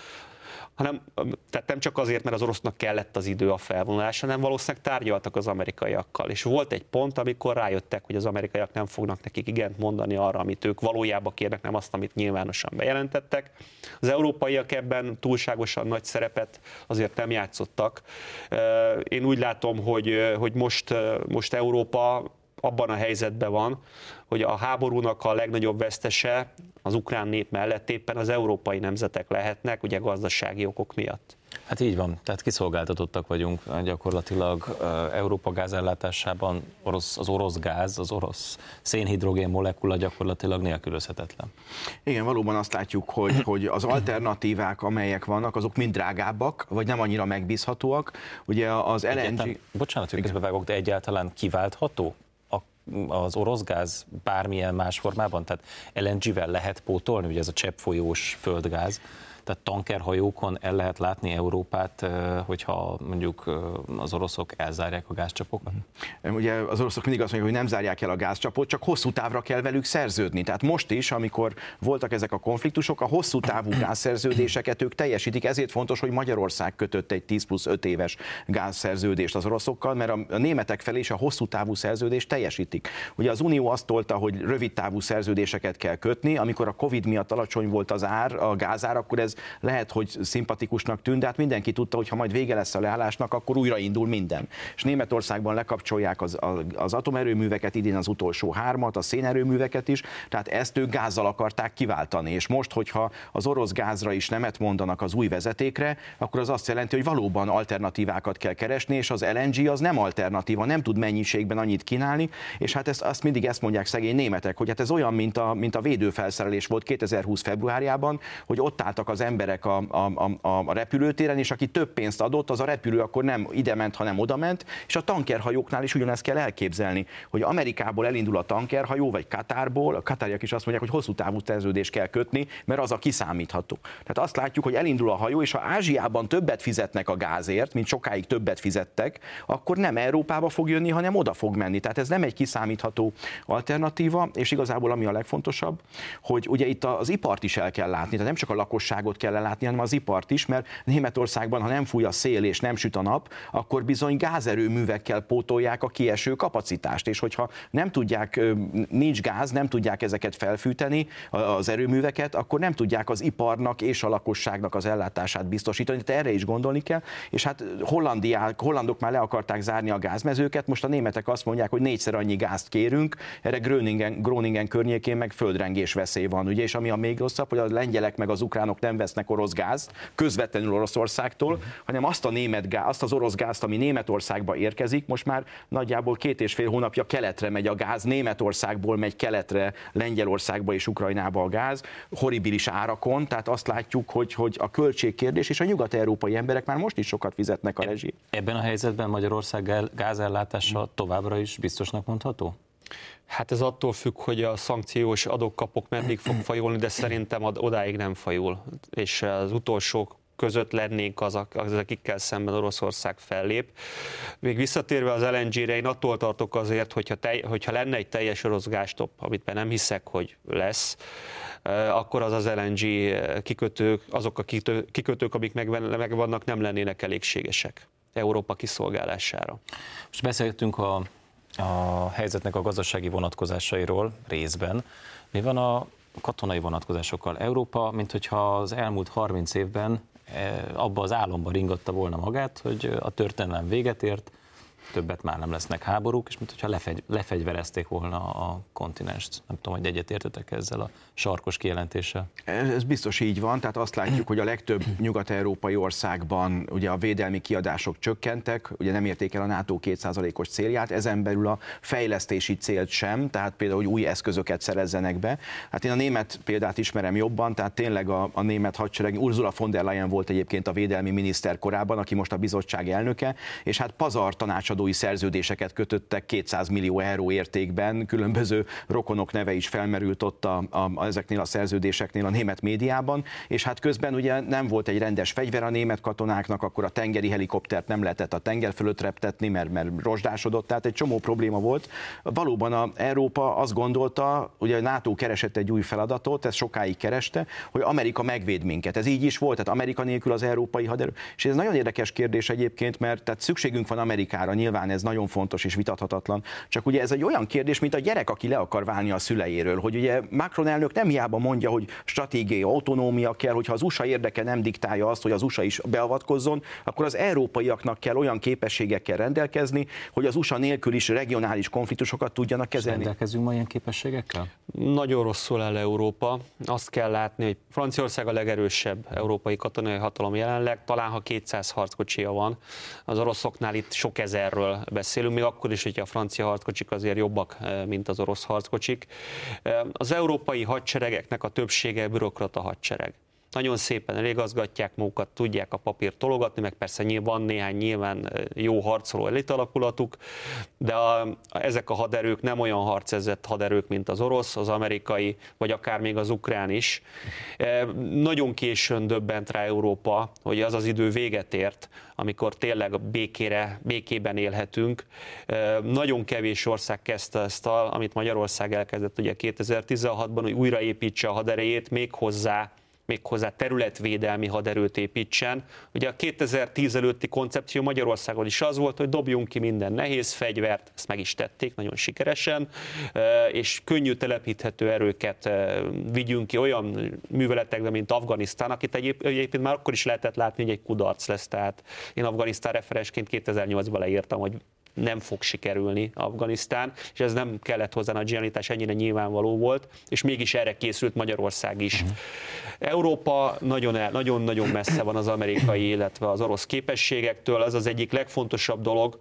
hanem tehát nem csak azért, mert az orosznak kellett az idő a felvonulásra, hanem valószínűleg tárgyaltak az amerikaiakkal. És volt egy pont, amikor rájöttek, hogy az amerikaiak nem fognak nekik igent mondani arra, amit ők valójában kérnek, nem azt, amit nyilvánosan bejelentettek. Az európaiak ebben túlságosan nagy szerepet azért nem játszottak. Én úgy látom, hogy, hogy most, most Európa abban a helyzetben van, hogy a háborúnak a legnagyobb vesztese az ukrán nép mellett éppen az európai nemzetek lehetnek, ugye gazdasági okok miatt. Hát így van, tehát kiszolgáltatottak vagyunk gyakorlatilag Európa gázellátásában orosz, az orosz gáz, az orosz szénhidrogén molekula gyakorlatilag nélkülözhetetlen. Igen, valóban azt látjuk, hogy, (clears throat) hogy az alternatívák, amelyek vannak, azok mind drágábbak, vagy nem annyira megbízhatóak. Ugye az LNG... Egyáltalán, bocsánat, hogy közbevágok, de egyáltalán kiváltható az orosz gáz bármilyen más formában? Tehát LNG-vel lehet pótolni, ugye ez a cseppfolyós földgáz, tehát tankerhajókon el lehet látni Európát, hogyha mondjuk az oroszok elzárják a gázcsapokat? Ugye az oroszok mindig azt mondják, hogy nem zárják el a gázcsapot, csak hosszú távra kell velük szerződni. Tehát most is, amikor voltak ezek a konfliktusok, a hosszú távú gázszerződéseket ők teljesítik. Ezért fontos, hogy Magyarország kötött egy 10 plusz 5 éves gázszerződést az oroszokkal, mert a németek felé is a hosszú távú szerződést teljesítik. Ugye az Unió azt tolta, hogy rövid távú szerződéseket kell kötni, amikor a Covid miatt alacsony volt az ár, a gázár, akkor ez lehet, hogy szimpatikusnak tűnt, de hát mindenki tudta, hogy ha majd vége lesz a leállásnak, akkor újraindul minden. És Németországban lekapcsolják az, az atomerőműveket, idén az utolsó hármat, a szénerőműveket is, tehát ezt ők gázzal akarták kiváltani. És most, hogyha az orosz gázra is nemet mondanak az új vezetékre, akkor az azt jelenti, hogy valóban alternatívákat kell keresni, és az LNG az nem alternatíva, nem tud mennyiségben annyit kínálni, és hát ezt, azt mindig ezt mondják szegény németek, hogy hát ez olyan, mint a, mint a védőfelszerelés volt 2020 februárjában, hogy ott álltak az emberek a, a, a, a repülőtéren, és aki több pénzt adott, az a repülő akkor nem ide ment, hanem oda ment, és a tankerhajóknál is ugyanezt kell elképzelni, hogy Amerikából elindul a tankerhajó, vagy Katárból, a katáriak is azt mondják, hogy hosszú távú szerződést kell kötni, mert az a kiszámítható. Tehát azt látjuk, hogy elindul a hajó, és ha Ázsiában többet fizetnek a gázért, mint sokáig többet fizettek, akkor nem Európába fog jönni, hanem oda fog menni. Tehát ez nem egy kiszámítható alternatíva, és igazából ami a legfontosabb, hogy ugye itt az ipart is el kell látni, tehát nem csak a lakosságot kell látni, hanem az ipart is, mert Németországban, ha nem fúj a szél és nem süt a nap, akkor bizony gázerőművekkel pótolják a kieső kapacitást, és hogyha nem tudják, nincs gáz, nem tudják ezeket felfűteni, az erőműveket, akkor nem tudják az iparnak és a lakosságnak az ellátását biztosítani. Tehát erre is gondolni kell, és hát Hollandiák, hollandok már le akarták zárni a gázmezőket, most a németek azt mondják, hogy négyszer annyi gázt kérünk, erre Groningen, Groningen környékén meg földrengés veszély van, ugye, és ami a még rosszabb, hogy a lengyelek meg az ukránok nem vesznek orosz gázt, közvetlenül Oroszországtól, uh-huh. hanem azt a német gáz, azt az orosz gázt, ami Németországba érkezik, most már nagyjából két és fél hónapja keletre megy a gáz, Németországból megy keletre, Lengyelországba és Ukrajnába a gáz, horribilis árakon, tehát azt látjuk, hogy, hogy a költségkérdés és a nyugat-európai emberek már most is sokat fizetnek a rezsi. Ebben a helyzetben Magyarország gázellátása továbbra is biztosnak mondható? Hát ez attól függ, hogy a szankciós adókapok meddig fog fajulni, de szerintem odáig nem fajul. És az utolsó között lennénk az, az akikkel szemben Oroszország fellép. Még visszatérve az LNG-re, én attól tartok azért, hogyha, tej, hogyha lenne egy teljes orosz gástop, amit nem hiszek, hogy lesz, akkor az az LNG kikötők, azok a kikötők, amik megvannak, nem lennének elégségesek Európa kiszolgálására. Most beszéltünk a, a helyzetnek a gazdasági vonatkozásairól részben. Mi van a katonai vonatkozásokkal? Európa, mint hogyha az elmúlt 30 évben abba az álomba ringatta volna magát, hogy a történelem véget ért, többet már nem lesznek háborúk, és mint hogyha lefegy, lefegyverezték volna a kontinenst. Nem tudom, hogy egyet értetek ezzel a sarkos kijelentéssel. Ez biztos így van, tehát azt látjuk, hogy a legtöbb (clears throat) nyugat-európai országban ugye a védelmi kiadások csökkentek, ugye nem érték el a NATO 2%-os célját, ezen belül a fejlesztési célt sem, tehát például, hogy új eszközöket szerezzenek be. Hát én a német példát ismerem jobban, tehát tényleg a, a német hadsereg, Ursula von der Leyen volt egyébként a védelmi miniszter korábban, aki most a bizottság elnöke, és hát pazar tanácsadó tanácsadói szerződéseket kötöttek 200 millió euró értékben, különböző rokonok neve is felmerült ott a, a, ezeknél a szerződéseknél a német médiában, és hát közben ugye nem volt egy rendes fegyver a német katonáknak, akkor a tengeri helikoptert nem lehetett a tenger fölött reptetni, mert, mert rozsdásodott, tehát egy csomó probléma volt. Valóban a Európa azt gondolta, ugye a NATO keresett egy új feladatot, ez sokáig kereste, hogy Amerika megvéd minket. Ez így is volt, tehát Amerika nélkül az európai haderő. És ez nagyon érdekes kérdés egyébként, mert tehát szükségünk van Amerikára, nyilván ez nagyon fontos és vitathatatlan. Csak ugye ez egy olyan kérdés, mint a gyerek, aki le akar válni a szüleiről, hogy ugye Macron elnök nem hiába mondja, hogy stratégiai autonómia kell, hogyha az USA érdeke nem diktálja azt, hogy az USA is beavatkozzon, akkor az európaiaknak kell olyan képességekkel rendelkezni, hogy az USA nélkül is regionális konfliktusokat tudjanak kezelni. Rendelkezünk ma ilyen képességekkel? Nagyon rosszul áll Európa. Azt kell látni, hogy Franciaország a legerősebb európai katonai hatalom jelenleg, talán ha 200 harckocsia van, az oroszoknál itt sok ezer erről beszélünk, még akkor is, hogyha a francia harckocsik azért jobbak, eh, mint az orosz harckocsik. Eh, az európai hadseregeknek a többsége bürokrata hadsereg nagyon szépen elégazgatják magukat, tudják a papírt tologatni, meg persze van néhány nyilván jó harcoló elitalakulatuk, de a, a, ezek a haderők nem olyan harcezett haderők, mint az orosz, az amerikai, vagy akár még az ukrán is. E, nagyon későn döbbent rá Európa, hogy az az idő véget ért, amikor tényleg békére, békében élhetünk. E, nagyon kevés ország kezdte ezt, a, amit Magyarország elkezdett ugye 2016-ban, hogy újraépítse a haderejét, még hozzá méghozzá területvédelmi haderőt építsen. Ugye a 2010 előtti koncepció Magyarországon is az volt, hogy dobjunk ki minden nehéz fegyvert, ezt meg is tették nagyon sikeresen, és könnyű telepíthető erőket vigyünk ki olyan műveletekbe, mint Afganisztán, akit egyébként már akkor is lehetett látni, hogy egy kudarc lesz. Tehát én Afganisztán referensként 2008-ban leírtam, hogy nem fog sikerülni Afganisztán, és ez nem kellett hozzá a genialitás, ennyire nyilvánvaló volt, és mégis erre készült Magyarország is. Uh-huh. Európa nagyon-nagyon messze van az amerikai, illetve az orosz képességektől, ez az egyik legfontosabb dolog,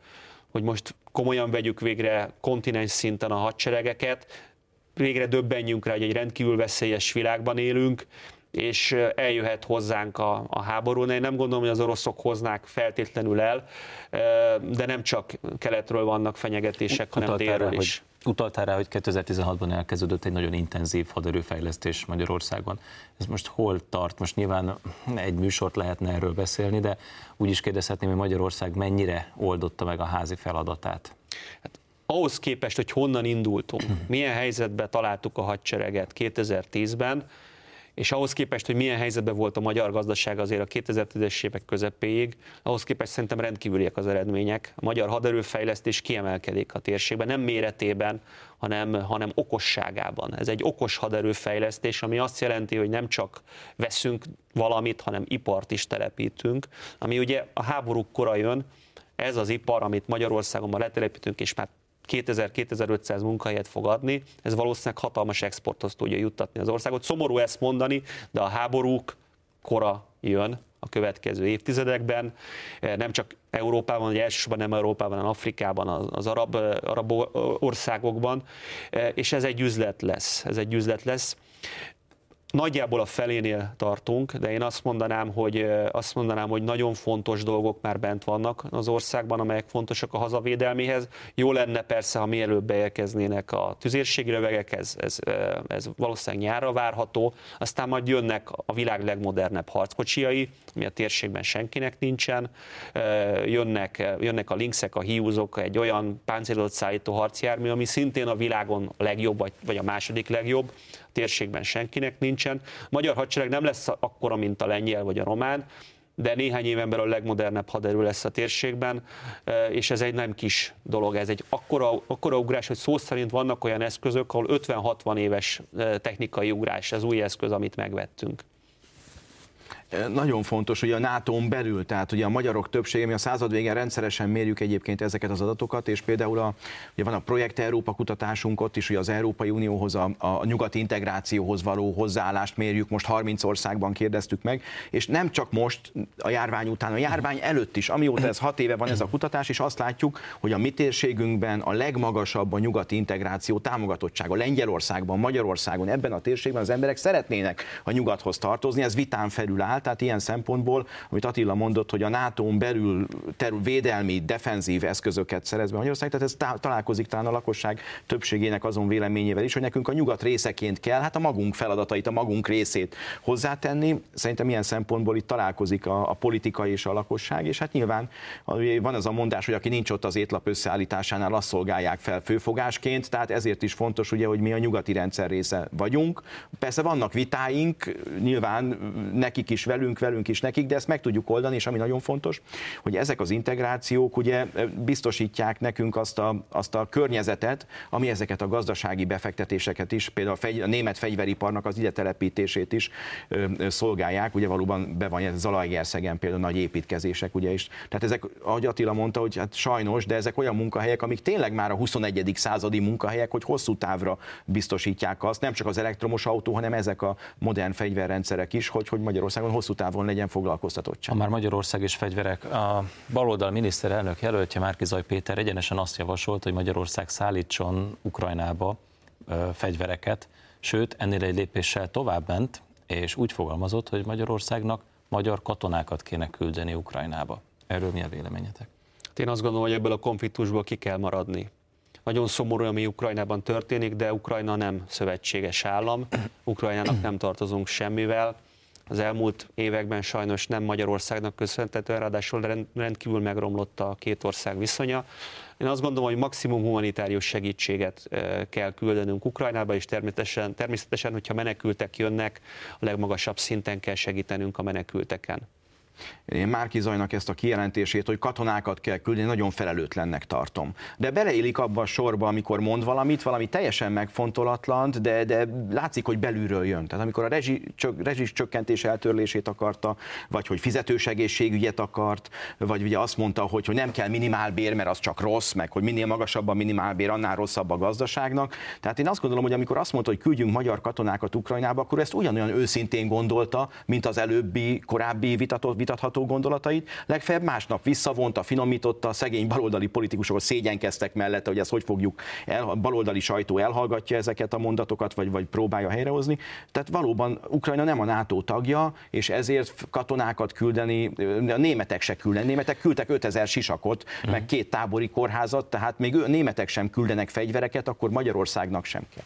hogy most komolyan vegyük végre kontinens szinten a hadseregeket, végre döbbenjünk rá, hogy egy rendkívül veszélyes világban élünk, és eljöhet hozzánk a, a háború. Én nem gondolom, hogy az oroszok hoznák feltétlenül el, de nem csak keletről vannak fenyegetések, hanem Utalt délről is. Hogy, utaltál rá, hogy 2016-ban elkezdődött egy nagyon intenzív haderőfejlesztés Magyarországon. Ez most hol tart? Most nyilván egy műsort lehetne erről beszélni, de úgy is kérdezhetném, hogy Magyarország mennyire oldotta meg a házi feladatát? Hát ahhoz képest, hogy honnan indultunk, milyen helyzetbe találtuk a hadsereget 2010-ben, és ahhoz képest, hogy milyen helyzetben volt a magyar gazdaság azért a 2010-es évek közepéig, ahhoz képest szerintem rendkívüliek az eredmények. A magyar haderőfejlesztés kiemelkedik a térségben, nem méretében, hanem, hanem okosságában. Ez egy okos haderőfejlesztés, ami azt jelenti, hogy nem csak veszünk valamit, hanem ipart is telepítünk, ami ugye a háborúk kora jön, ez az ipar, amit Magyarországon ma letelepítünk, és már 2000-2500 munkahelyet fog adni, ez valószínűleg hatalmas exporthoz tudja juttatni az országot. Szomorú ezt mondani, de a háborúk kora jön a következő évtizedekben, nem csak Európában, vagy elsősorban nem Európában, hanem Afrikában, az arab, arab országokban, és ez egy üzlet lesz. Ez egy üzlet lesz nagyjából a felénél tartunk, de én azt mondanám, hogy azt mondanám, hogy nagyon fontos dolgok már bent vannak az országban, amelyek fontosak a hazavédelméhez. Jó lenne persze, ha mielőbb beérkeznének a tüzérségi rövegek, ez, ez, ez valószínűleg nyárra várható, aztán majd jönnek a világ legmodernebb harckocsiai, ami a térségben senkinek nincsen, jönnek, jönnek a linkszek, a hiúzok, egy olyan páncélozott szállító harcjármű, ami szintén a világon a legjobb, vagy, vagy a második legjobb, térségben senkinek nincsen. A magyar hadsereg nem lesz akkora, mint a lengyel vagy a román, de néhány éven belül a legmodernebb haderő lesz a térségben, e, és ez egy nem kis dolog, ez egy akkora, akkora ugrás, hogy szó szerint vannak olyan eszközök, ahol 50-60 éves e, technikai ugrás, ez új eszköz, amit megvettünk nagyon fontos, hogy a NATO-n belül, tehát ugye a magyarok többsége, mi a század végén rendszeresen mérjük egyébként ezeket az adatokat, és például a, ugye van a Projekt Európa kutatásunk, ott is ugye az Európai Unióhoz, a, a nyugati integrációhoz való hozzáállást mérjük, most 30 országban kérdeztük meg, és nem csak most a járvány után, a járvány előtt is, amióta ez hat éve van ez a kutatás, és azt látjuk, hogy a mi térségünkben a legmagasabb a nyugati integráció támogatottsága. Lengyelországban, Magyarországon, ebben a térségben az emberek szeretnének a nyugathoz tartozni, ez vitán felül áll, tehát ilyen szempontból, amit Attila mondott, hogy a NATO-n belül terül, védelmi, defenzív eszközöket szerez be Magyarország, tehát ez találkozik talán a lakosság többségének azon véleményével is, hogy nekünk a nyugat részeként kell, hát a magunk feladatait, a magunk részét hozzátenni. Szerintem ilyen szempontból itt találkozik a, a politika és a lakosság, és hát nyilván van az a mondás, hogy aki nincs ott az étlap összeállításánál, azt szolgálják fel főfogásként, tehát ezért is fontos ugye, hogy mi a nyugati rendszer része vagyunk. Persze vannak vitáink, nyilván nekik is velünk, velünk is nekik, de ezt meg tudjuk oldani, és ami nagyon fontos, hogy ezek az integrációk ugye biztosítják nekünk azt a, azt a környezetet, ami ezeket a gazdasági befektetéseket is, például a, fegy, a német fegyveriparnak az ide telepítését is ö, ö, szolgálják, ugye valóban be van ez Zalaegerszegen például nagy építkezések, ugye is. Tehát ezek, ahogy Attila mondta, hogy hát sajnos, de ezek olyan munkahelyek, amik tényleg már a 21. századi munkahelyek, hogy hosszú távra biztosítják azt, nem csak az elektromos autó, hanem ezek a modern fegyverrendszerek is, hogy, hogy Magyarországon hosszú távon legyen foglalkoztatottság. Ha már Magyarország és fegyverek, a baloldal miniszterelnök jelöltje Márkizaj Péter egyenesen azt javasolt, hogy Magyarország szállítson Ukrajnába fegyvereket, sőt ennél egy lépéssel tovább ment, és úgy fogalmazott, hogy Magyarországnak magyar katonákat kéne küldeni Ukrajnába. Erről mi a véleményetek? Én azt gondolom, hogy ebből a konfliktusból ki kell maradni. Nagyon szomorú, ami Ukrajnában történik, de Ukrajna nem szövetséges állam, Ukrajnának nem tartozunk semmivel, az elmúlt években sajnos nem Magyarországnak köszönhetően, ráadásul rendkívül megromlott a két ország viszonya. Én azt gondolom, hogy maximum humanitárius segítséget kell küldenünk Ukrajnába, és természetesen, természetesen, hogyha menekültek jönnek, a legmagasabb szinten kell segítenünk a menekülteken. Márki Zajnak ezt a kijelentését, hogy katonákat kell küldeni, nagyon felelőtlennek tartom. De beleélik abba a sorba, amikor mond valamit, valami teljesen megfontolatlan, de, de látszik, hogy belülről jön. Tehát amikor a rezsi, csök, rezsis csökkentés eltörlését akarta, vagy hogy fizetős egészségügyet akart, vagy ugye azt mondta, hogy, hogy nem kell minimálbér, mert az csak rossz, meg hogy minél magasabb a minimálbér, annál rosszabb a gazdaságnak. Tehát én azt gondolom, hogy amikor azt mondta, hogy küldjünk magyar katonákat Ukrajnába, akkor ezt ugyanolyan őszintén gondolta, mint az előbbi, korábbi vitatott vitatható gondolatait, legfeljebb másnap visszavonta, finomította, a szegény baloldali politikusok szégyenkeztek mellette, hogy ezt hogy fogjuk, el, a baloldali sajtó elhallgatja ezeket a mondatokat, vagy, vagy próbálja helyrehozni. Tehát valóban Ukrajna nem a NATO tagja, és ezért katonákat küldeni, a németek se küldeni. Németek küldtek 5000 sisakot, hmm. meg két tábori kórházat, tehát még ő, németek sem küldenek fegyvereket, akkor Magyarországnak sem kell.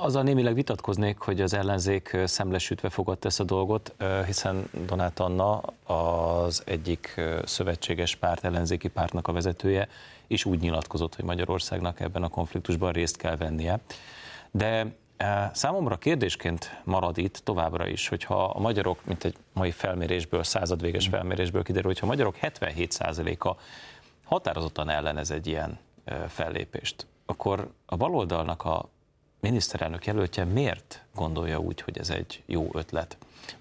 Azzal némileg vitatkoznék, hogy az ellenzék szemlesütve fogadta ezt a dolgot, hiszen Donát Anna az egyik szövetséges párt, ellenzéki pártnak a vezetője, és úgy nyilatkozott, hogy Magyarországnak ebben a konfliktusban részt kell vennie. De Számomra kérdésként marad itt továbbra is, hogyha a magyarok, mint egy mai felmérésből, századvéges felmérésből kiderül, hogyha a magyarok 77%-a határozottan ellenez egy ilyen fellépést, akkor a baloldalnak a miniszterelnök jelöltje miért gondolja úgy, hogy ez egy jó ötlet?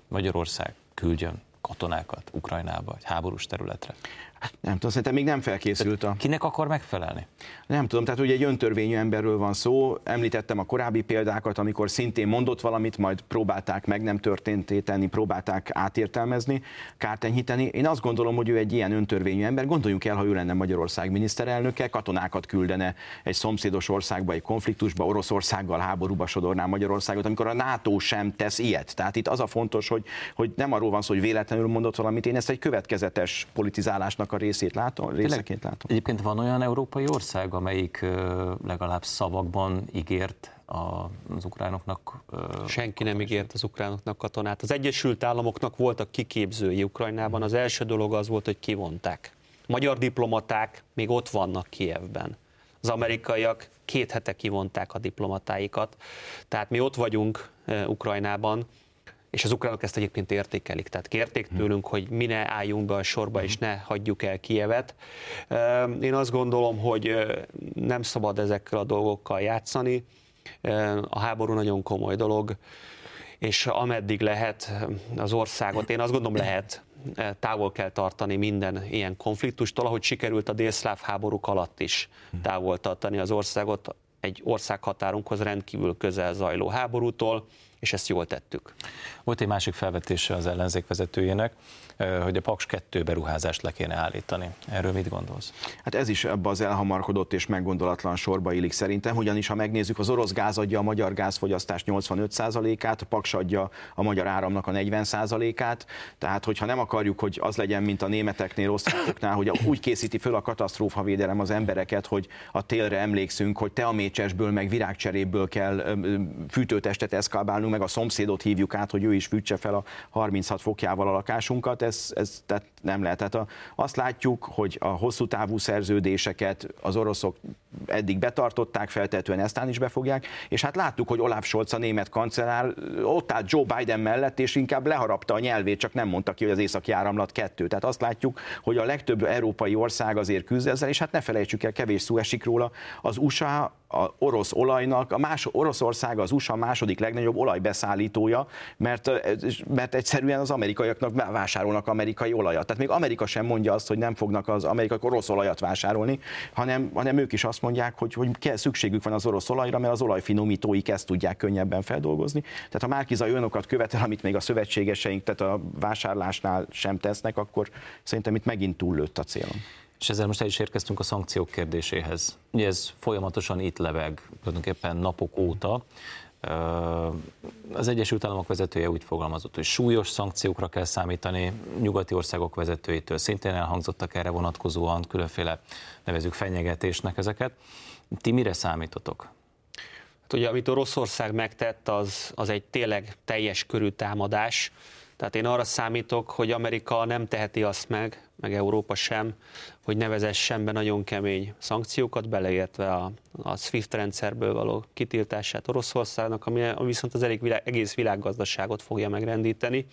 Magyarország küldjön katonákat Ukrajnába, egy háborús területre. Nem tudom, szerintem még nem felkészült a... Kinek akar megfelelni? Nem tudom, tehát ugye egy öntörvényű emberről van szó. Említettem a korábbi példákat, amikor szintén mondott valamit, majd próbálták meg nem történté tenni, próbálták átértelmezni, kártenyhíteni. Én azt gondolom, hogy ő egy ilyen öntörvényű ember. Gondoljunk el, ha ő lenne Magyarország miniszterelnöke, katonákat küldene egy szomszédos országba, egy konfliktusba, Oroszországgal háborúba sodorná Magyarországot, amikor a NATO sem tesz ilyet. Tehát itt az a fontos, hogy, hogy nem arról van szó, hogy véletlenül mondott valamit, én ezt egy következetes politizálásnak a részét látom, részeként látom. Egyébként van olyan európai ország, amelyik legalább szavakban ígért az ukránoknak? Senki nem ígért az ukránoknak katonát. Az Egyesült Államoknak voltak kiképzői Ukrajnában. Az első dolog az volt, hogy kivonták. Magyar diplomaták még ott vannak Kievben. Az amerikaiak két hete kivonták a diplomatáikat. Tehát mi ott vagyunk Ukrajnában, és az ukránok ezt egyébként értékelik. Tehát kérték hm. tőlünk, hogy mi ne álljunk be a sorba, és hm. ne hagyjuk el Kievet. Én azt gondolom, hogy nem szabad ezekkel a dolgokkal játszani. A háború nagyon komoly dolog, és ameddig lehet az országot, én azt gondolom lehet, távol kell tartani minden ilyen konfliktustól, ahogy sikerült a délszláv háborúk alatt is hm. távol tartani az országot egy országhatárunkhoz rendkívül közel zajló háborútól és ezt jól tettük. Volt egy másik felvetése az ellenzék vezetőjének, hogy a Paks 2 beruházást le kéne állítani. Erről mit gondolsz? Hát ez is ebbe az elhamarkodott és meggondolatlan sorba illik szerintem, ugyanis ha megnézzük, az orosz gáz adja a magyar gázfogyasztás 85%-át, a Paks adja a magyar áramnak a 40%-át, tehát hogyha nem akarjuk, hogy az legyen, mint a németeknél, osztrákoknál, hogy úgy készíti föl a katasztrófavédelem az embereket, hogy a télre emlékszünk, hogy te a mécsesből, meg virágcseréből kell fűtőtestet eszkálbálnunk, meg a szomszédot hívjuk át, hogy ő is fűtse fel a 36 fokjával a lakásunkat, ez, ez tehát nem lehet. Tehát a, azt látjuk, hogy a hosszú távú szerződéseket az oroszok eddig betartották, feltetően eztán is befogják, és hát láttuk, hogy Olaf Scholz a német kancellár ott állt Joe Biden mellett, és inkább leharapta a nyelvét, csak nem mondta ki, hogy az északi áramlat kettő. Tehát azt látjuk, hogy a legtöbb európai ország azért küzd ezzel, és hát ne felejtsük el, kevés szó esik róla, az USA a orosz olajnak, a más, Oroszország az USA második legnagyobb olajbeszállítója, mert, mert egyszerűen az amerikaiaknak vásárolnak amerikai olajat. Tehát még Amerika sem mondja azt, hogy nem fognak az amerikai orosz olajat vásárolni, hanem, hanem ők is azt mondják, hogy, hogy kell, szükségük van az orosz olajra, mert az olajfinomítóik ezt tudják könnyebben feldolgozni. Tehát ha Márkiza olyanokat követel, amit még a szövetségeseink, tehát a vásárlásnál sem tesznek, akkor szerintem itt megint túllőtt a célom. És ezzel most el is érkeztünk a szankciók kérdéséhez. Ugye ez folyamatosan itt leveg, tulajdonképpen napok óta. Az Egyesült Államok vezetője úgy fogalmazott, hogy súlyos szankciókra kell számítani, nyugati országok vezetőitől szintén elhangzottak erre vonatkozóan, különféle nevezük fenyegetésnek ezeket. Ti mire számítotok? Hát ugye, amit Oroszország megtett, az, az egy tényleg teljes körű támadás. Tehát én arra számítok, hogy Amerika nem teheti azt meg, meg Európa sem, hogy ne vezessen be nagyon kemény szankciókat, beleértve a, a SWIFT rendszerből való kitiltását Oroszországnak, ami, viszont az elég világ, egész világgazdaságot fogja megrendíteni.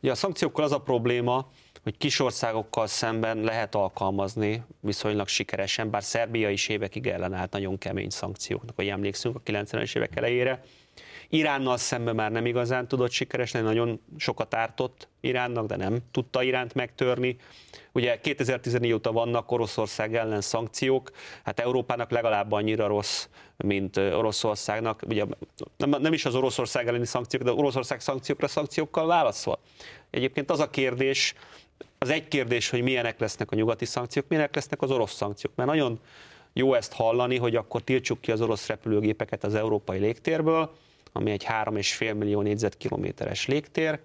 Ugye a szankciókkal az a probléma, hogy kisországokkal szemben lehet alkalmazni viszonylag sikeresen, bár Szerbia is évekig ellenállt nagyon kemény szankcióknak, hogy emlékszünk a 90-es évek elejére. Iránnal szemben már nem igazán tudott sikeres lenni, nagyon sokat ártott Iránnak, de nem tudta Iránt megtörni. Ugye 2014 óta vannak Oroszország ellen szankciók, hát Európának legalább annyira rossz, mint Oroszországnak. Ugye nem, nem is az Oroszország elleni szankciók, de Oroszország szankciókra szankciókkal válaszol. Egyébként az a kérdés, az egy kérdés, hogy milyenek lesznek a nyugati szankciók, milyenek lesznek az orosz szankciók, mert nagyon jó ezt hallani, hogy akkor tiltsuk ki az orosz repülőgépeket az európai légtérből, ami egy 3,5 millió négyzetkilométeres légtér,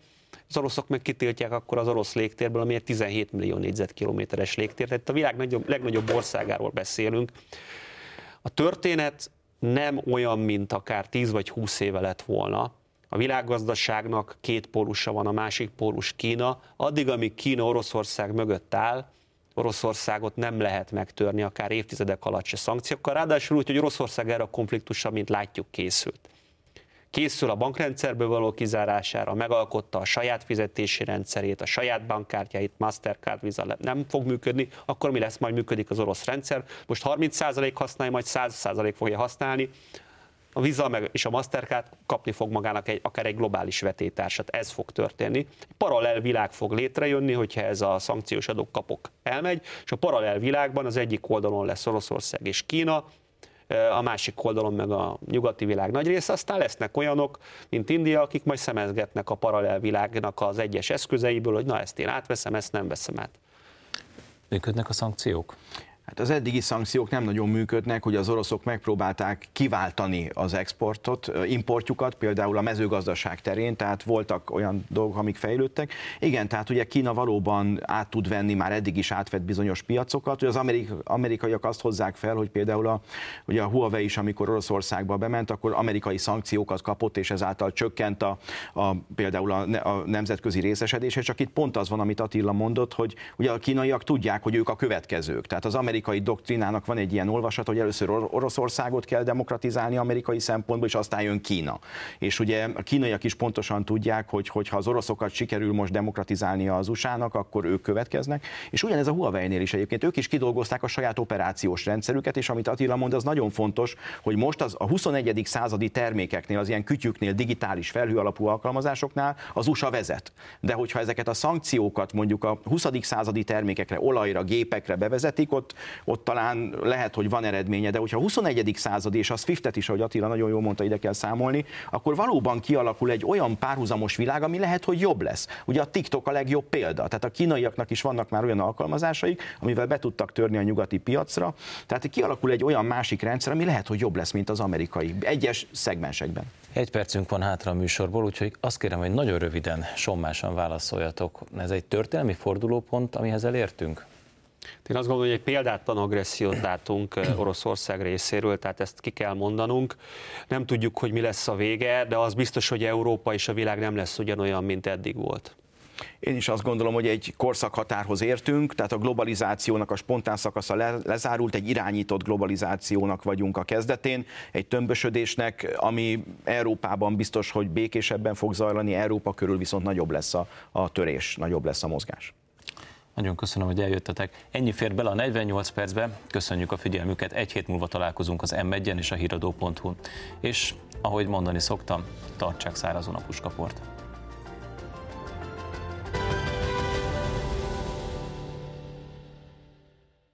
az oroszok meg kitiltják akkor az orosz légtérből, ami egy 17 millió négyzetkilométeres légtér. Tehát a világ nagyobb, legnagyobb országáról beszélünk. A történet nem olyan, mint akár 10 vagy 20 éve lett volna. A világgazdaságnak két pólusa van, a másik pólus Kína. Addig, amíg Kína Oroszország mögött áll, Oroszországot nem lehet megtörni, akár évtizedek alatt se szankciókkal. Ráadásul úgy, hogy Oroszország erre a konfliktusra, mint látjuk, készült készül a bankrendszerből való kizárására, megalkotta a saját fizetési rendszerét, a saját bankkártyáit, Mastercard, Visa nem fog működni, akkor mi lesz, majd működik az orosz rendszer. Most 30% használja, majd 100% fogja használni. A Visa meg és a Mastercard kapni fog magának egy, akár egy globális vetétársat. Ez fog történni. Egy paralel világ fog létrejönni, hogyha ez a szankciós adók kapok elmegy, és a paralel világban az egyik oldalon lesz Oroszország és Kína, a másik oldalon meg a nyugati világ nagy része, aztán lesznek olyanok, mint India, akik majd szemezgetnek a paralel világnak az egyes eszközeiből, hogy na ezt én átveszem, ezt nem veszem át. Működnek a szankciók? Hát az eddigi szankciók nem nagyon működnek, hogy az oroszok megpróbálták kiváltani az exportot, importjukat, például a mezőgazdaság terén, tehát voltak olyan dolgok, amik fejlődtek. Igen, tehát ugye Kína valóban át tud venni, már eddig is átvett bizonyos piacokat, hogy az amerik, amerikaiak azt hozzák fel, hogy például a, ugye a Huawei is, amikor Oroszországba bement, akkor amerikai szankciókat kapott, és ezáltal csökkent a, a például a, a nemzetközi részesedése, csak itt pont az van, amit Attila mondott, hogy ugye a kínaiak tudják, hogy ők a következők. Tehát az amerikai doktrinának van egy ilyen olvasat, hogy először Oroszországot kell demokratizálni amerikai szempontból, és aztán jön Kína. És ugye a kínaiak is pontosan tudják, hogy hogyha az oroszokat sikerül most demokratizálni az USA-nak, akkor ők következnek. És ugyanez a Huawei-nél is egyébként. Ők is kidolgozták a saját operációs rendszerüket, és amit Attila mond, az nagyon fontos, hogy most az a 21. századi termékeknél, az ilyen kütyüknél, digitális felhő alapú alkalmazásoknál az USA vezet. De hogyha ezeket a szankciókat mondjuk a 20. századi termékekre, olajra, gépekre bevezetik, ott ott talán lehet, hogy van eredménye, de hogyha a 21. század, és a Swiftet is, ahogy Attila nagyon jól mondta, ide kell számolni, akkor valóban kialakul egy olyan párhuzamos világ, ami lehet, hogy jobb lesz. Ugye a TikTok a legjobb példa, tehát a kínaiaknak is vannak már olyan alkalmazásaik, amivel be tudtak törni a nyugati piacra, tehát kialakul egy olyan másik rendszer, ami lehet, hogy jobb lesz, mint az amerikai, egyes szegmensekben. Egy percünk van hátra a műsorból, úgyhogy azt kérem, hogy nagyon röviden, sommásan válaszoljatok. Ez egy történelmi fordulópont, amihez elértünk? Én azt gondolom, hogy egy példátlan agressziót látunk Oroszország részéről, tehát ezt ki kell mondanunk. Nem tudjuk, hogy mi lesz a vége, de az biztos, hogy Európa és a világ nem lesz ugyanolyan, mint eddig volt. Én is azt gondolom, hogy egy korszakhatárhoz értünk, tehát a globalizációnak a spontán szakasza le, lezárult, egy irányított globalizációnak vagyunk a kezdetén, egy tömbösödésnek, ami Európában biztos, hogy békésebben fog zajlani, Európa körül viszont nagyobb lesz a, a törés, nagyobb lesz a mozgás. Nagyon köszönöm, hogy eljöttetek. Ennyi fér bele a 48 percbe. Köszönjük a figyelmüket. Egy hét múlva találkozunk az m és a híradó.hu. És ahogy mondani szoktam, tartsák szárazon a puskaport.